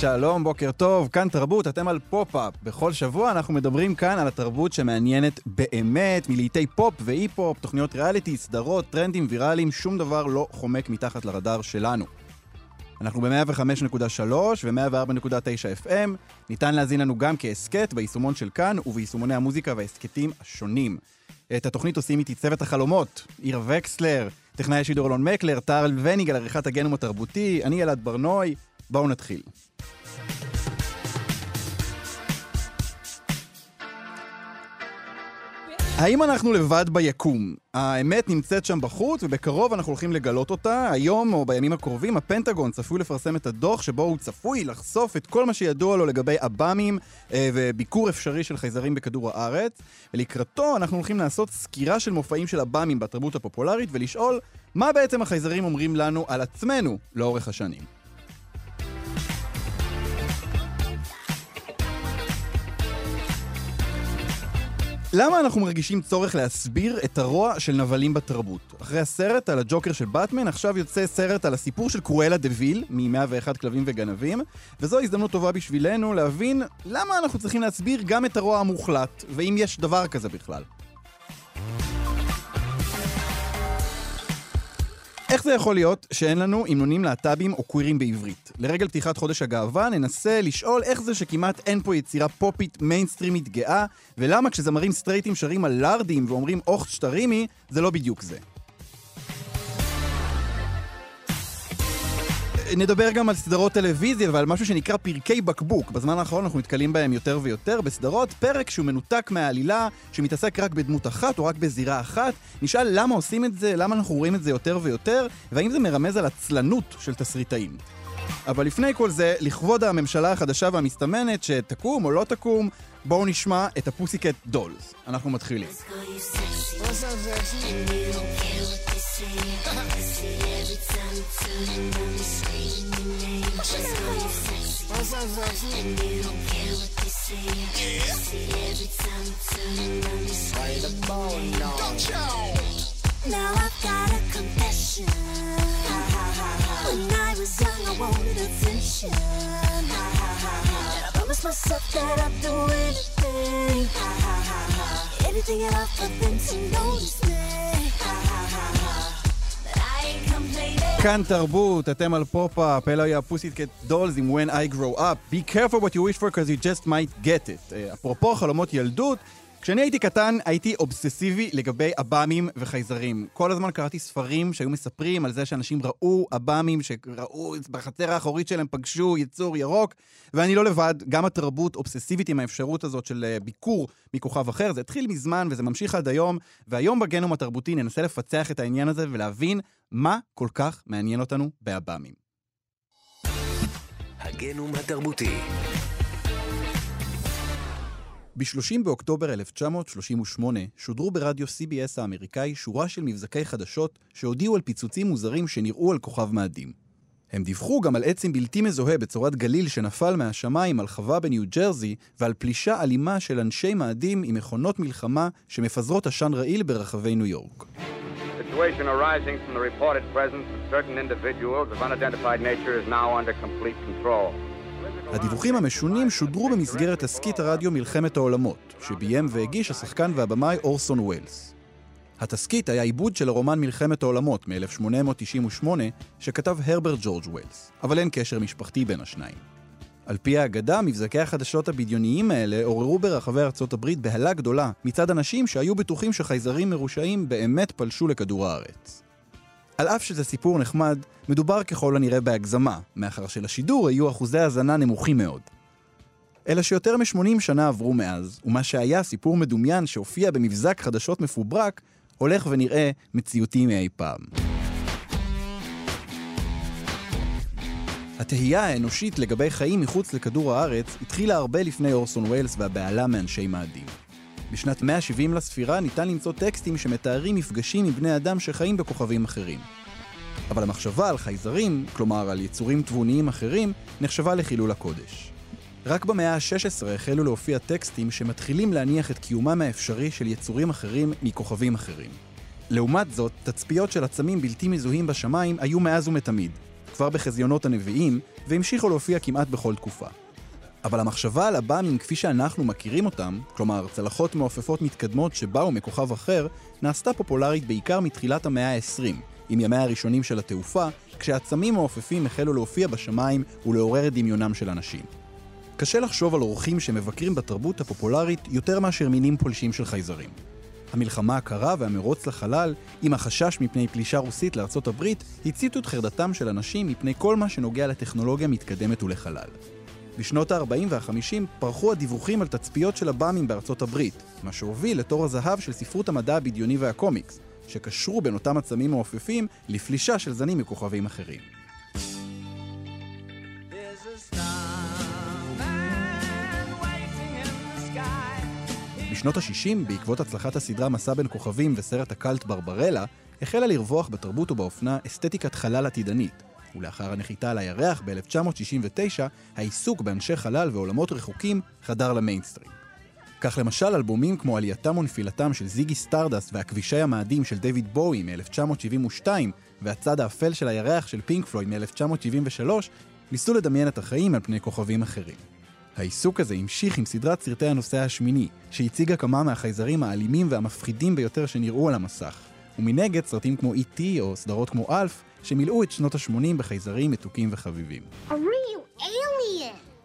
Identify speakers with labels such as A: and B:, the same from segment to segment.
A: שלום, בוקר טוב, כאן תרבות, אתם על פופ-אפ. בכל שבוע אנחנו מדברים כאן על התרבות שמעניינת באמת, מלהיטי פופ וקיי-פופ, תוכניות ריאליטי, סדרות, טרנדים ויראליים, שום דבר לא חומק מתחת לרדאר שלנו. אנחנו ב-105.3 ו-104.9 FM, ניתן להאזין לנו גם כהסכת ביישומון של כאן וביישומוני המוזיקה וההסכתים השונים. את התוכנית עושים איתי צוות החלומות, עיר וקסלר, טכנאי השידור אלון מקלר, טל וניג על עריכת הגנום התרבותי, אני אלעד בר-נוי, בואו נתחיל. האם אנחנו לבד ביקום? האמת נמצאת שם בחוץ, ובקרוב אנחנו הולכים לגלות אותה. היום או בימים הקרובים הפנטגון צפוי לפרסם את הדוח שבו הוא צפוי לחשוף את כל מה שידוע לו לגבי עב"מים אה, וביקור אפשרי של חייזרים בכדור הארץ. ולקראתו אנחנו הולכים לעשות סקירה של מופעים של עב"מים בתרבות הפופולרית ולשאול מה בעצם החייזרים אומרים לנו על עצמנו לאורך השנים. למה אנחנו מרגישים צורך להסביר את הרוע של נבלים בתרבות? אחרי הסרט על הג'וקר של באטמן, עכשיו יוצא סרט על הסיפור של קרואלה דה ויל, מ-101 כלבים וגנבים, וזו הזדמנות טובה בשבילנו להבין למה אנחנו צריכים להסביר גם את הרוע המוחלט, ואם יש דבר כזה בכלל. איך זה יכול להיות שאין לנו המנונים להט"בים או קווירים בעברית? לרגל פתיחת חודש הגאווה ננסה לשאול איך זה שכמעט אין פה יצירה פופית מיינסטרימית גאה, ולמה כשזמרים סטרייטים שרים על לארדים ואומרים אוכט שטרימי, זה לא בדיוק זה. נדבר גם על סדרות טלוויזיה ועל משהו שנקרא פרקי בקבוק. בזמן האחרון אנחנו נתקלים בהם יותר ויותר בסדרות. פרק שהוא מנותק מהעלילה, שמתעסק רק בדמות אחת או רק בזירה אחת. נשאל למה עושים את זה, למה אנחנו רואים את זה יותר ויותר, והאם זה מרמז על עצלנות של תסריטאים. אבל לפני כל זה, לכבוד הממשלה החדשה והמסתמנת שתקום או לא תקום, בואו נשמע את הפוסיקט דולס. אנחנו מתחילים.
B: Anything. At all for them to notice me.
A: כאן תרבות, אתם על פופ-אפ, אלו היה פוסיטקט דולס עם When I Grow Up. Be careful what you wish for because you just might get it. אה, אפרופו חלומות ילדות, כשאני הייתי קטן הייתי אובססיבי לגבי עב"מים וחייזרים. כל הזמן קראתי ספרים שהיו מספרים על זה שאנשים ראו עב"מים, שראו בחצר האחורית שלהם פגשו יצור ירוק, ואני לא לבד, גם התרבות אובססיבית עם האפשרות הזאת של אה, ביקור מכוכב אחר. זה התחיל מזמן וזה ממשיך עד היום, והיום בגנום התרבותי ננסה לפצח את העניין הזה ולהבין מה כל כך מעניין אותנו בעב"מים.
C: הגנום התרבותי.
A: ב-30 באוקטובר 1938 שודרו ברדיו CBS האמריקאי שורה של מבזקי חדשות שהודיעו על פיצוצים מוזרים שנראו על כוכב מאדים. הם דיווחו גם על עצם בלתי מזוהה בצורת גליל שנפל מהשמיים על חווה בניו ג'רזי ועל פלישה אלימה של אנשי מאדים עם מכונות מלחמה שמפזרות עשן רעיל ברחבי ניו יורק.
D: the now under.
A: הדיווחים המשונים שודרו במסגרת תסכית הרדיו מלחמת העולמות, שביים והגיש השחקן והבמאי אורסון ווילס. התסכית היה עיבוד של הרומן מלחמת העולמות מ-1898, שכתב הרברט ג'ורג' ווילס, אבל אין קשר משפחתי בין השניים. על פי האגדה, מבזקי החדשות הבדיוניים האלה עוררו ברחבי ארצות הברית בהלה גדולה מצד אנשים שהיו בטוחים שחייזרים מרושעים באמת פלשו לכדור הארץ. על אף שזה סיפור נחמד, מדובר ככל הנראה בהגזמה, מאחר שלשידור היו אחוזי האזנה נמוכים מאוד. אלא שיותר מ-80 שנה עברו מאז, ומה שהיה סיפור מדומיין שהופיע במבזק חדשות מפוברק, הולך ונראה מציאותי מאי פעם. התהייה האנושית לגבי חיים מחוץ לכדור הארץ התחילה הרבה לפני אורסון ויילס והבהלה מאנשי מאדים. בשנת 170 לספירה ניתן למצוא טקסטים שמתארים מפגשים עם בני אדם שחיים בכוכבים אחרים. אבל המחשבה על חייזרים, כלומר על יצורים תבוניים אחרים, נחשבה לחילול הקודש. רק במאה ה-16 החלו להופיע טקסטים שמתחילים להניח את קיומם האפשרי של יצורים אחרים מכוכבים אחרים. לעומת זאת, תצפיות של עצמים בלתי מזוהים בשמיים היו מאז ומתמיד, כבר בחזיונות הנביאים, והמשיכו להופיע כמעט בכל תקופה. אבל המחשבה על הבאמים כפי שאנחנו מכירים אותם, כלומר צלחות מעופפות מתקדמות שבאו מכוכב אחר, נעשתה פופולרית בעיקר מתחילת המאה ה-20, עם ימיה הראשונים של התעופה, כשהעצמים מעופפים החלו להופיע בשמיים ולעורר את דמיונם של אנשים. קשה לחשוב על אורחים שמבקרים בתרבות הפופולרית יותר מאשר מינים פולשים של חייזרים. המלחמה הקרה והמרוץ לחלל, עם החשש מפני פלישה רוסית לארצות הברית, הציתו את חרדתם של אנשים מפני כל מה שנוגע לטכנולוגיה מתקדמת ולחלל. בשנות ה-40 וה-50 פרחו הדיווחים על תצפיות של הבאמים בארצות הברית, מה שהוביל לתור הזהב של ספרות המדע הבדיוני והקומיקס, שקשרו בין אותם עצמים מעופפים לפלישה של זנים מכוכבים אחרים. בשנות ה-60, בעקבות הצלחת הסדרה מסע בין כוכבים וסרט הקאלט ברברלה, החלה לרווח בתרבות ובאופנה אסתטיקת חלל עתידנית, ולאחר הנחיתה על הירח ב-1969, העיסוק באנשי חלל ועולמות רחוקים חדר למיינסטרים. כך למשל אלבומים כמו עלייתם ונפילתם של זיגי סטארדסט והעכבישים ממאדים של דיוויד בואי מ-1972 והצד האפל של הירח של פינק פלויד מ-1973 ניסו לדמיין את החיים על פני כוכבים אחרים. העיסוק הזה המשיך עם סדרת סרטי הנוסע השמיני, שהציגה כמה מהחייזרים האלימים והמפחידים ביותר שנראו על המסך. ומנגד סרטים כמו E.T. או סדרות כמו אלף, שמילאו את שנות ה-80 בחייזרים מתוקים וחביבים.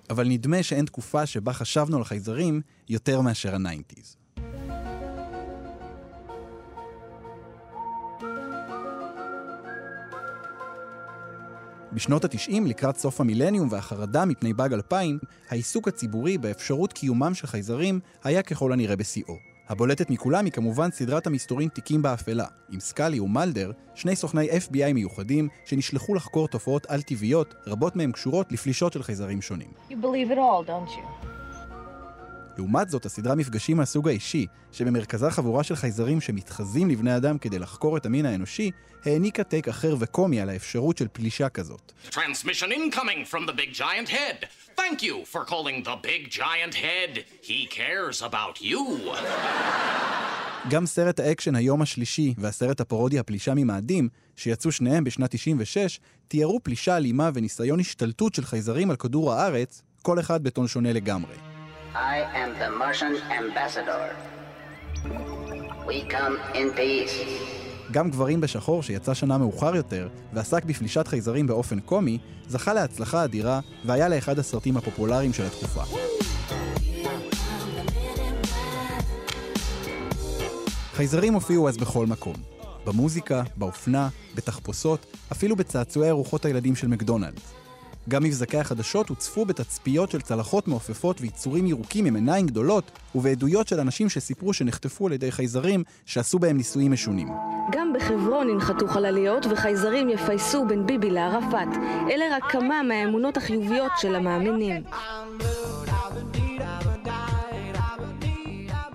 A: אבל נדמה שאין תקופה שבה חשבנו על חייזרים יותר מאשר ה nineties. בשנות ה-90, לקראת סוף המילניום והחרדה מפני באג 2000, העיסוק הציבורי באפשרות קיומם של חייזרים היה ככל הנראה בשיאו. הבולטת מכולם היא כמובן סדרת המסתורין תיקים באפלה, עם סקאלי ומלדר, שני סוכני FBI מיוחדים שנשלחו לחקור תופעות על-טבעיות, רבות מהן קשורות לפלישות של חייזרים שונים.
E: You believe it all, don't you?
A: לעומת זאת, הסדרה מפגשים מהסוג האישי, שבמרכזה חבורה של חייזרים שמתחזים לבני אדם כדי לחקור את המין האנושי, העניקה take אחר וקומי על האפשרות של פלישה כזאת.
F: Transmission incoming from the big giant head. Thank you for calling the big giant head. He cares about you.
A: גם סרט האקשן היום השלישי והסרט הפרודיה פלישה ממאדים, שיצאו שניהם בשנת 96, תיארו פלישה אלימה וניסיון השתלטות של חייזרים על כדור הארץ, כל אחד בטון שונה לגמרי.
G: I am the Martian ambassador. We come in peace.
A: גם גברים בשחור, שיצא שנה מאוחר יותר, ועסק בפלישת חייזרים באופן קומי, זכה להצלחה אדירה, והיה לאחד הסרטים הפופולריים של התקופה. חייזרים הופיעו אז בכל מקום. במוזיקה, באופנה, בתחפושות, אפילו בצעצועי ארוחות הילדים של מקדונלדס. גם מבזקי החדשות הוצפו בתצפיות של צלחות מעופפות ויצורים ירוקים עם עיניים גדולות, ובעדויות של אנשים שסיפרו שנחטפו על ידי חייזרים שעשו בהם ניסויים משונים.
H: גם בחברון ינחתו חלליות וחייזרים יפייסו בין ביבי לערפאת. אלה רק כמה מהאמונות החיוביות של המאמינים.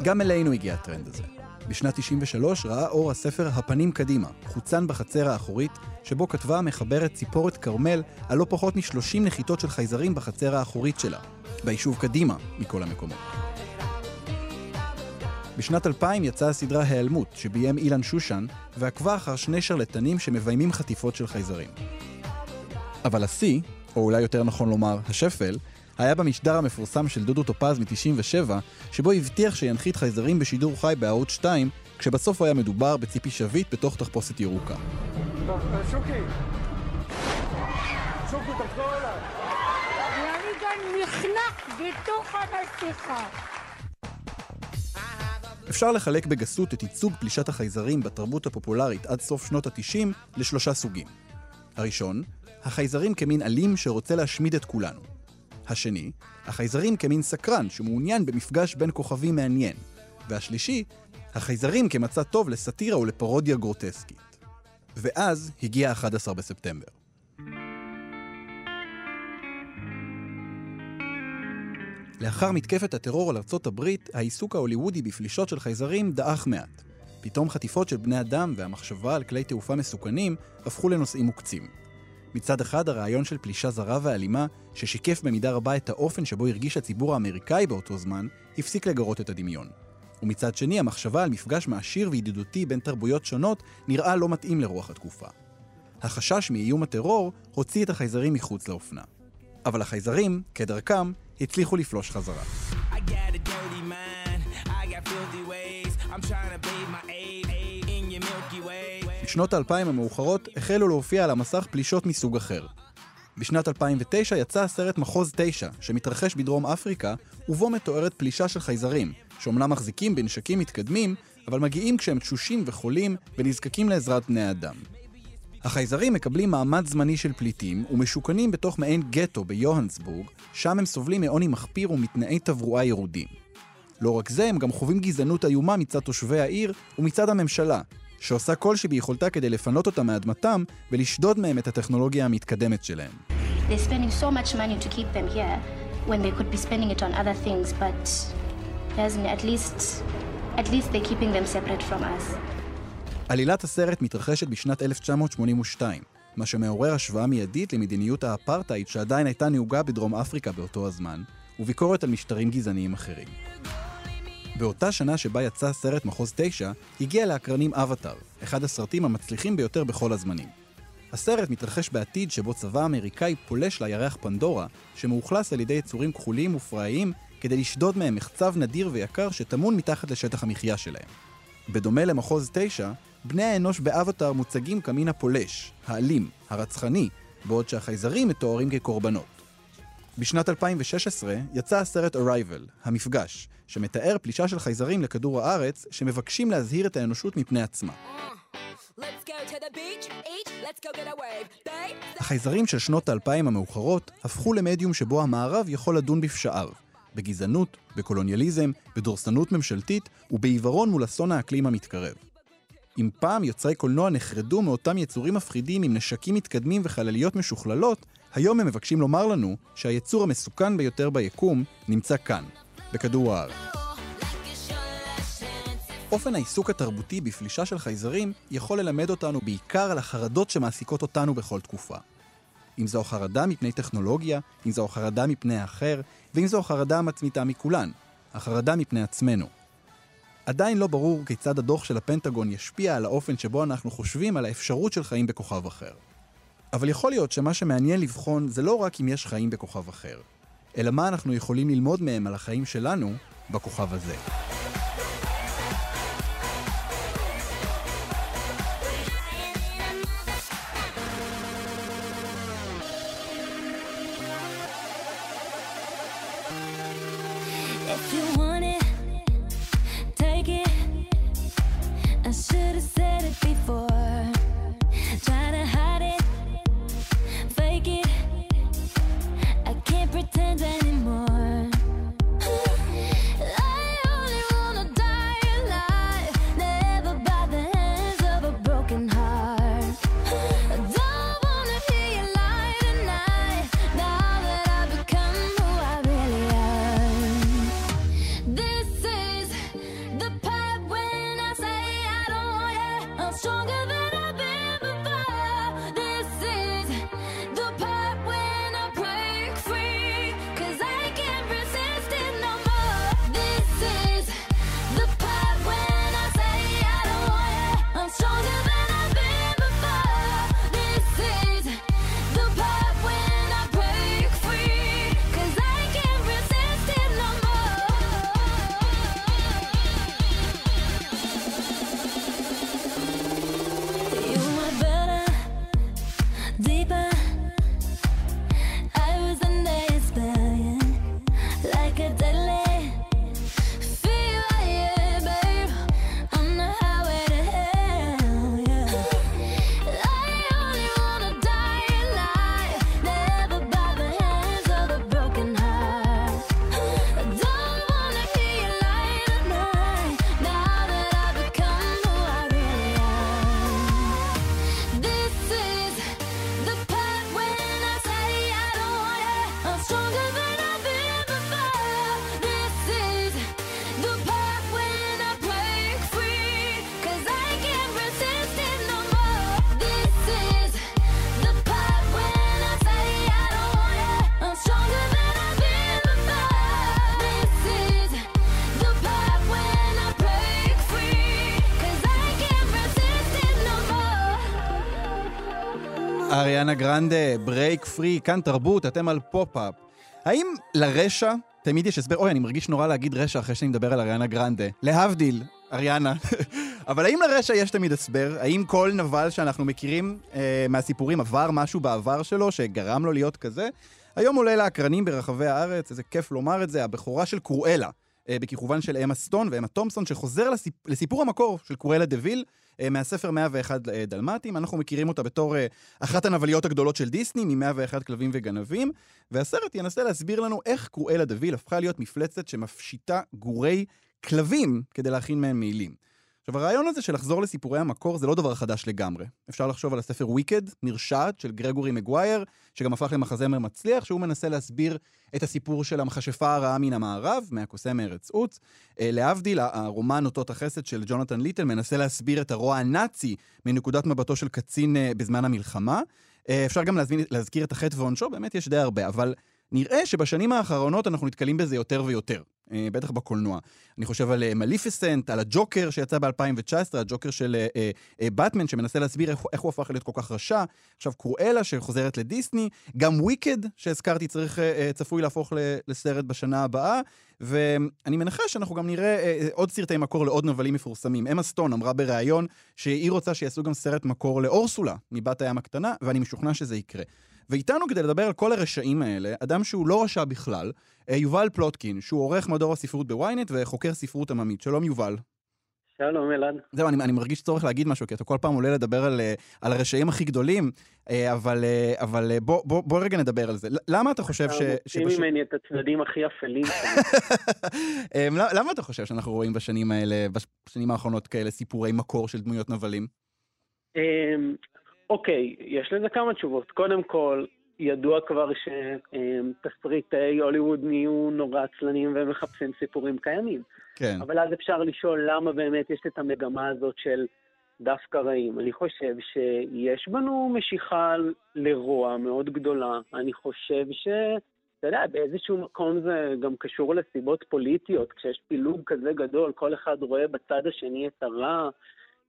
A: גם אלינו הגיע הטרנד הזה. בשנת 93 ראה אור הספר "הפנים קדימה", חוצן בחצר האחורית, שבו כתבה המחברת ציפורת כרמל על לא פחות מ-30 נחיתות של חייזרים בחצר האחורית שלה, ביישוב קדימה מכל המקומות. בשנת 2000 יצאה הסדרה "היעלמות", שביים אילן שושן, ועקבה אחר שני שרלטנים שמביימים חטיפות של חייזרים. אבל השיא, או אולי יותר נכון לומר, השפל, היה במשדר המפורסם של דודו טופז מ-97, שבו הבטיח שינחית חייזרים בשידור חי בערוץ 2, כשבסוף היה מדובר בציפי שביט בתוך תחפושת ירוקה.
I: שוקי! שוקי, תחזור אליי!
B: ואני גם נחנק בתוך המסכה.
A: אפשר לחלק בגסות את ייצוג פלישת החייזרים בתרבות הפופולרית עד סוף שנות ה-90 לשלושה סוגים. הראשון, החייזרים כמין אלים שרוצה להשמיד את כולנו. השני, החייזרים כמין סקרן שמעוניין במפגש בין כוכבים מעניין. והשלישי, החייזרים כמצע טוב לסאטירה ולפרודיה גרוטסקית. ואז הגיע 11 בספטמבר. לאחר מתקפת הטרור על ארצות הברית, העיסוק ההוליוודי בפלישות של חייזרים דעך מעט. פתאום חטיפות של בני אדם והמחשבה על כלי תעופה מסוכנים הפכו לנושאים מוקצים. מצד אחד, הרעיון של פלישה זרה ואלימה, ששיקף במידה רבה את האופן שבו הרגיש הציבור האמריקאי באותו זמן, הפסיק לגרות את הדמיון. ומצד שני, המחשבה על מפגש מעשיר וידידותי בין תרבויות שונות נראה לא מתאים לרוח התקופה. החשש מאיום הטרור הוציא את החייזרים מחוץ לאופנה. אבל החייזרים, כדרכם, הצליחו לפלוש חזרה.
J: Mind, ways. Aid, aid
A: בשנות האלפיים המאוחרות החלו להופיע על המסך פלישות מסוג אחר. בשנת 2009 יצא הסרט מחוז 9, שמתרחש בדרום אפריקה, ובו מתוארת פלישה של חייזרים, שאומנם מחזיקים בנשקים מתקדמים, אבל מגיעים כשהם תשושים וחולים ונזקקים לעזרת בני אדם. החייזרים מקבלים מעמד זמני של פליטים ומשוכנים בתוך מעין גטו ביוהנסבורג, שם הם סובלים מעוני מחפיר ומתנאי תברואה ירודים. לא רק זה, הם גם חווים גזענות איומה מצד תושבי העיר ומצד הממשלה, שעושה כל שביכולתה כדי לפנות אותם מאדמתם ולשדוד מהם את הטכנולוגיה המתקדמת שלהם.
K: So things, at least, at least.
A: עלילת הסרט מתרחשת בשנת 1982, מה שמעורר השוואה מיידית למדיניות האפרטהייד שעדיין הייתה נהוגה בדרום אפריקה באותו הזמן, וביקורת על משטרים גזעניים אחרים. באותה שנה שבה יצא הסרט מחוז 9, הגיע לאקרנים אבטאר, אחד הסרטים המצליחים ביותר בכל הזמנים. הסרט מתרחש בעתיד שבו צבא אמריקאי פולש לירח פנדורה, שמאוכלס על ידי יצורים כחוליים ופראיים כדי לשדוד מהם מחצב נדיר ויקר שטמון מתחת לשטח המחיה שלהם. בדומה למחוז 9, בני האנוש באבטאר מוצגים כמין הפולש, האלים, הרצחני, בעוד שהחייזרים מתוארים כקורבנות. בשנת 2016 יצא הסרט Arrival, המפגש, שמתאר פלישה של חייזרים לכדור הארץ שמבקשים להזהיר את האנושות מפני עצמה.
L: Babe.
A: החייזרים של שנות האלפיים המאוחרות הפכו למדיום שבו המערב יכול לדון בפשעיו, בגזענות, בקולוניאליזם, בדורסנות ממשלתית ובעיוורון מול אסון האקלים המתקרב. אם פעם יוצרי קולנוע נחרדו מאותם יצורים מפחידים עם נשקים מתקדמים וחלליות משוכללות, היום הם מבקשים לומר לנו שהיצור המסוכן ביותר ביקום נמצא כאן, בכדור הארץ. אופן העיסוק התרבותי בפלישה של חייזרים יכול ללמד אותנו בעיקר על החרדות שמעסיקות אותנו בכל תקופה. אם זו החרדה מפני טכנולוגיה, אם זו החרדה מפני האחר, ואם זו החרדה המצמיתה מכולן, החרדה מפני עצמנו. עדיין לא ברור כיצד הדוח של הפנטגון ישפיע על האופן שבו אנחנו חושבים על האפשרות של חיים בכוכב אחר. אבל יכול להיות שמה שמעניין לבחון זה לא רק אם יש חיים בכוכב אחר, אלא מה אנחנו יכולים ללמוד מהם על החיים שלנו בכוכב הזה. אריאנה גרנדה, Break Free, כאן תרבות, אתם על פופ-אפ. האם לרשע תמיד יש הסבר? אוי, אני מרגיש נורא להגיד רשע אחרי שאני מדבר על אריאנה גרנדה. להבדיל, אריאנה. אבל האם לרשע יש תמיד הסבר? האם כל נבל שאנחנו מכירים אה, מהסיפורים עבר משהו בעבר שלו שגרם לו להיות כזה? היום עולה לאקרנים ברחבי הארץ, איזה כיף לומר את זה, הבכורה של קרואלה. אה, בכיכובן של אמה סטון ואמה תומפסון, שחוזר לסיפ... לסיפור המקור של קרואלה דה מהספר 101 אה, דלמטים. אנחנו מכירים אותה בתור אה, אחת הנבליות הגדולות של דיסני, מ-101 כלבים וגנבים, והסרט ינסה להסביר לנו איך קרואלה דה ויל הפכה להיות מפלצת שמפשיטה גורי כלבים כדי להכין מהם מעילים. עכשיו, הרעיון הזה של לחזור לסיפורי המקור זה לא דבר חדש לגמרי. אפשר לחשוב על הספר וויקד, נרשעת, של גרגורי מגווייר, שגם הפך למחזמר מצליח, שהוא מנסה להסביר את הסיפור של המכשפה הרעה מן המערב, מהקוסם מארץ עוץ. אה, להבדיל, הרומן אותות החסד של ג'ונתן ליטל מנסה להסביר את הרוע הנאצי מנקודת מבטו של קצין אה, בזמן המלחמה. אה, אפשר גם להזמין, להזכיר את החטא ועונשו, באמת יש די הרבה, אבל נראה שבשנים האחרונות אנחנו נתקלים בזה יותר ויותר. אה, בטח בקולנוע. אני חושב על אה, מליפיסנט, על הג'וקר שיצא ב-2019, הג'וקר של באטמן, אה, שמנסה להסביר איך, איך הוא הפך להיות כל כך רשע. עכשיו קרואלה שחוזרת לדיסני, גם וויקד שהזכרתי צריך, צפוי להפוך לסרט בשנה הבאה, ואני מנחש שאנחנו גם נראה עוד סרטי מקור לעוד נבלים מפורסמים. אמה סטון אמרה בריאיון שהיא רוצה שיעשו גם סרט מקור לאורסולה, מבת הים הקטנה, ואני משוכנע שזה יקרה. ואיתנו כדי לדבר על כל הרשעים האלה, אדם שהוא לא רשע בכלל, אה, יובל פלוטקין, שהוא עורך מדור הספרות בוויינט וחוקר ספרות עממית. שלום יובל.
M: שלום אלעד.
A: זהו, אני, אני מרגיש צורך להגיד משהו, כי אתה כל פעם עולה לדבר על, אה, על הרשעים הכי גדולים, אה, אבל, אבל בוא, בוא, בוא רגע נדבר על זה. למה אתה חושב ש...
M: אתה מוציא ממני את הצדדים הכי אפלים.
A: למה אתה חושב שאנחנו רואים בשנים האלה, בשנים האחרונות כאלה, סיפורי מקור של דמויות נבלים?
M: אוקיי, יש לזה כמה תשובות. קודם כל, ידוע כבר שתסריטי הוליווד נהיו נורא עצלנים ומחפשים סיפורים קיימים.
A: כן.
M: אבל אז אפשר לשאול למה באמת יש את המגמה הזאת של דווקא רעים. אני חושב שיש בנו משיכה לרוע מאוד גדולה. אני חושב ש... אתה יודע, באיזשהו מקום זה גם קשור לסיבות פוליטיות. כשיש פילוג כזה גדול, כל אחד רואה בצד השני את הרע.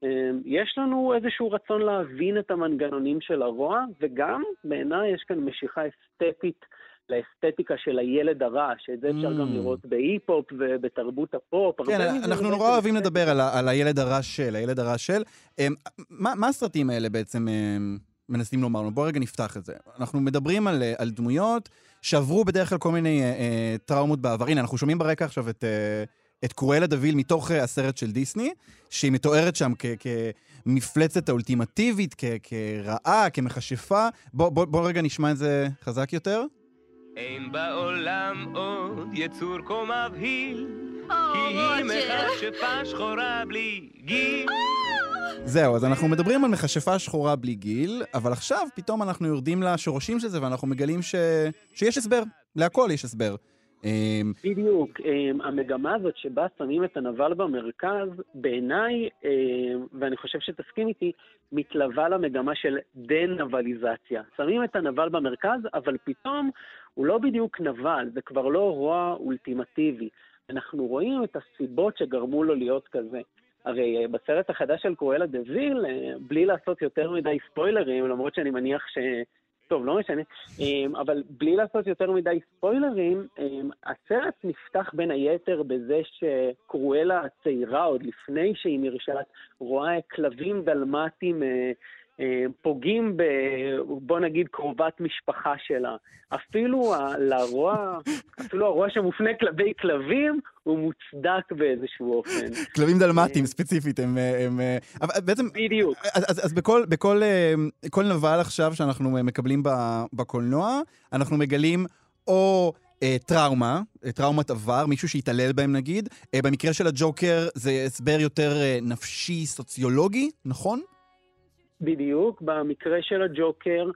M: אמ, יש לנו איזשהו רצון להבין את המנגנונים של הרוע, וגם בעיניי יש כאן משיכה אסתטית לאסתטיקה של הילד הרע, שאת זה אפשר mm. גם לראות בהיפ-הופ ובתרבות הפופ.
A: כן, אנחנו נורא אוהבים לדבר על, על הילד הרע של, הילד הרע של. אמ, מה, מה הסרטים האלה בעצם אמ, מנסים לומר לנו? בואו רגע נפתח את זה. אנחנו מדברים על, על דמויות שעברו בדרך כלל כל מיני אה, אה, טראומות בעבר. הנה, אנחנו שומעים ברקע עכשיו את... אה, את קרואלה דוויל מתוך אה, הסרט של דיסני, שהיא מתוארת שם כמפלצת האולטימטיבית, כרעה, כמכשפה. בוא, בוא, בוא רגע נשמע את זה חזק יותר.
J: אין בעולם עוד יצור כה מבהיל, כי היא מכשפה שחורה בלי גיל.
A: זהו, אז אנחנו מדברים על מכשפה שחורה בלי גיל, אבל עכשיו פתאום אנחנו יורדים לשורשים של זה ואנחנו מגלים ש... שיש הסבר, להכל יש הסבר.
M: אמ, בדיוק. אמ, המגמה הזאת שבה שמים את הנבל במרכז, בעיניי, אמ, ואני חושב שתסכים איתי, מתלווה למגמה של דה-נבליזציה. שמים את הנבל במרכז, אבל פתאום הוא לא בדיוק נבל, זה כבר לא רוע אולטימטיבי. אנחנו רואים את הסיבות שגרמו לו להיות כזה. הרי אה, בסרט החדש של קרואלה דה ויל, בלי לעשות יותר מדי ספוילרים, למרות שאני מניח ש... טוב, לא משנה. אמ, אבל בלי לעשות יותר מדי ספוילרים, אמ, הסרט נפתח בין היתר בזה שקרואלה הצעירה, עוד לפני שהיא נרשעת, רואה כלבים דלמטיים אה, אה, פוגעים ב... בוא נגיד קרובת משפחה שלה. אפילו לרוע, אפילו הרוע שמופנה כלפי כלבים, הוא מוצדק באיזשהו אופן.
A: כלבים דלמטיים ספציפית, הם... הם אבל בעצם...
M: בדיוק.
A: אז, אז בכל, בכל כל נבל עכשיו שאנחנו מקבלים בקולנוע, אנחנו מגלים או... טראומה, טראומת עבר, מישהו שהתעלל בהם נגיד. במקרה של הג'וקר זה הסבר יותר נפשי, סוציולוגי, נכון?
M: בדיוק, במקרה של הג'וקר,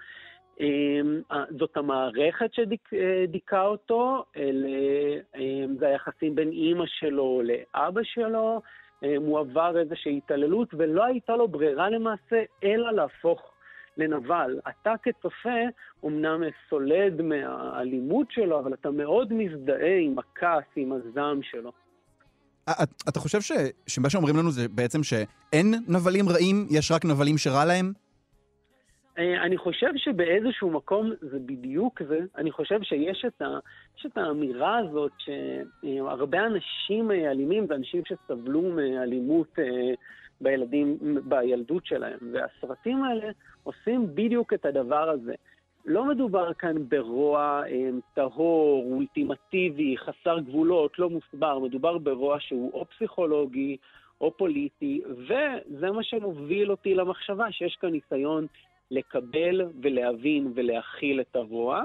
M: אמ, זאת המערכת שדיכאה אותו, אלה, אמ, זה היחסים בין אימא שלו לאבא שלו, אמ, הוא עבר איזושהי התעללות ולא הייתה לו ברירה למעשה אלא להפוך לנבל. אתה כצופה אומנם סולד מהאלימות שלו, אבל אתה מאוד מזדהה עם הכעס, עם הזעם שלו.
A: אתה חושב ש, שמה שאומרים לנו זה בעצם שאין נבלים רעים, יש רק נבלים שרע להם?
M: אה, אני חושב שבאיזשהו מקום זה בדיוק זה. אני חושב שיש את, ה, יש את האמירה הזאת שהרבה אנשים אה, אלימים זה אנשים שסבלו מאלימות אה, בילדים, בילדות שלהם, והסרטים האלה עושים בדיוק את הדבר הזה. לא מדובר כאן ברוע טהור, אולטימטיבי, חסר גבולות, לא מוסבר, מדובר ברוע שהוא או פסיכולוגי או פוליטי, וזה מה שמוביל אותי למחשבה שיש כאן ניסיון לקבל ולהבין ולהכיל את הרוע.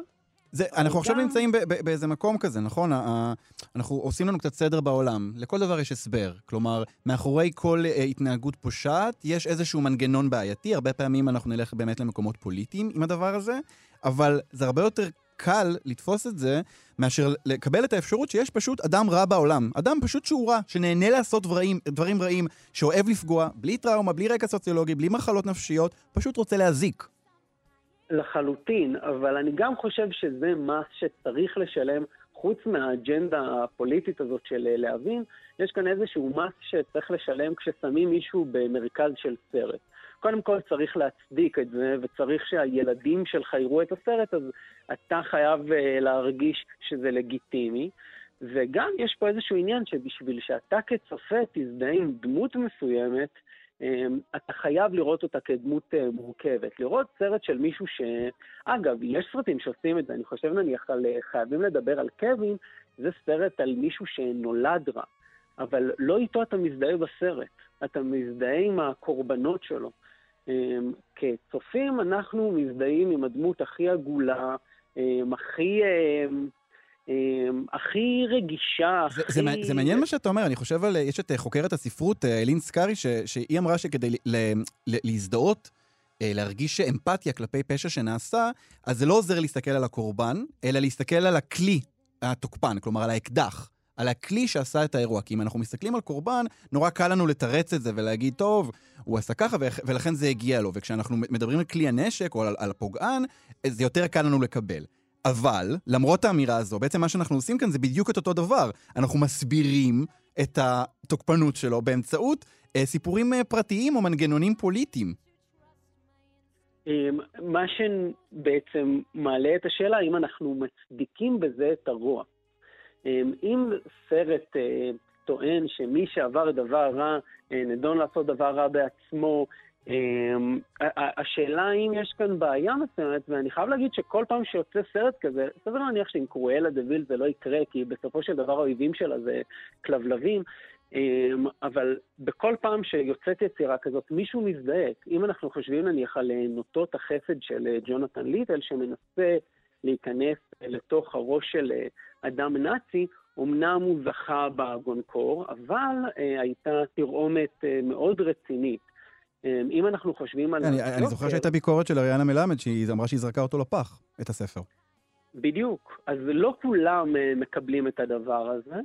A: זה, אנחנו עכשיו נמצאים ב- ב- באיזה מקום כזה, נכון? ה- אנחנו עושים לנו קצת סדר בעולם. לכל דבר יש הסבר. כלומר, מאחורי כל uh, התנהגות פושעת יש איזשהו מנגנון בעייתי. הרבה פעמים אנחנו נלך באמת למקומות פוליטיים עם הדבר הזה, אבל זה הרבה יותר קל לתפוס את זה מאשר לקבל את האפשרות שיש פשוט אדם רע בעולם. אדם פשוט שהוא רע, שנהנה לעשות דברים, דברים רעים, שאוהב לפגוע, בלי טראומה, בלי רקע סוציולוגי, בלי מחלות נפשיות, פשוט רוצה להזיק.
M: לחלוטין, אבל אני גם חושב שזה מס שצריך לשלם, חוץ מהאג'נדה הפוליטית הזאת של להבין, יש כאן איזשהו מס שצריך לשלם כששמים מישהו במרכז של סרט. קודם כל צריך להצדיק את זה, וצריך שהילדים שלך יראו את הסרט, אז אתה חייב uh, להרגיש שזה לגיטימי. וגם יש פה איזשהו עניין שבשביל שאתה כצופה תזדהה עם דמות מסוימת, um, אתה חייב לראות אותה כדמות uh, מורכבת. לראות סרט של מישהו ש... אגב, יש סרטים שעושים את זה, אני חושב נניח על חייבים לדבר על קווין, זה סרט על מישהו שנולד רע, אבל לא איתו אתה מזדהה בסרט, אתה מזדהה עם הקורבנות שלו. אמ, כצופים אנחנו מזדהים עם הדמות הכי עגולה, אמ, הכי... אמ, הכי רגישה,
A: זה,
M: הכי...
A: זה, זה מעניין מה שאתה אומר, אני חושב על, יש את חוקרת הספרות, אלין סקארי, ש, שהיא אמרה שכדי ל, ל, להזדהות, אה, להרגיש אמפתיה כלפי פשע שנעשה, אז זה לא עוזר להסתכל על הקורבן, אלא להסתכל על הכלי התוקפן, כלומר על האקדח. על הכלי שעשה את האירוע. כי אם אנחנו מסתכלים על קורבן, נורא קל לנו לתרץ את זה ולהגיד, טוב, הוא עשה ככה ולכן זה הגיע לו. וכשאנחנו מדברים על כלי הנשק או על, על הפוגען, זה יותר קל לנו לקבל. אבל, למרות האמירה הזו, בעצם מה שאנחנו עושים כאן זה בדיוק את אותו דבר. אנחנו מסבירים את התוקפנות שלו באמצעות אה, סיפורים אה, פרטיים או מנגנונים פוליטיים.
M: אמ, מה שבעצם מעלה את השאלה, האם אנחנו מצדיקים בזה את הרוע. אמ, אם סרט אה, טוען שמי שעבר דבר רע אה, נדון לעשות דבר רע בעצמו, אמ, השאלה אם יש כאן בעיה מסוימת, ואני חייב להגיד שכל פעם שיוצא סרט כזה, סביר להניח שעם קרואלה דה ויל זה לא יקרה, כי בסופו של דבר האויבים שלה זה כלבלבים, אמ, אבל בכל פעם שיוצאת יצירה כזאת, מישהו מזדעק. אם אנחנו חושבים נניח על אה, נוטות החסד של ג'ונתן ליטל, שמנסה להיכנס לתוך הראש של אדם נאצי, אמנם הוא זכה בגונקור, אבל אה, הייתה תרעומת אה, מאוד רצינית. אה, אם אנחנו חושבים על...
A: אני, אני זוכר שהייתה ביקורת של אריאנה מלמד, שהיא אמרה שהיא זרקה אותו לפח, את הספר.
M: בדיוק. אז לא כולם אה, מקבלים את הדבר הזה,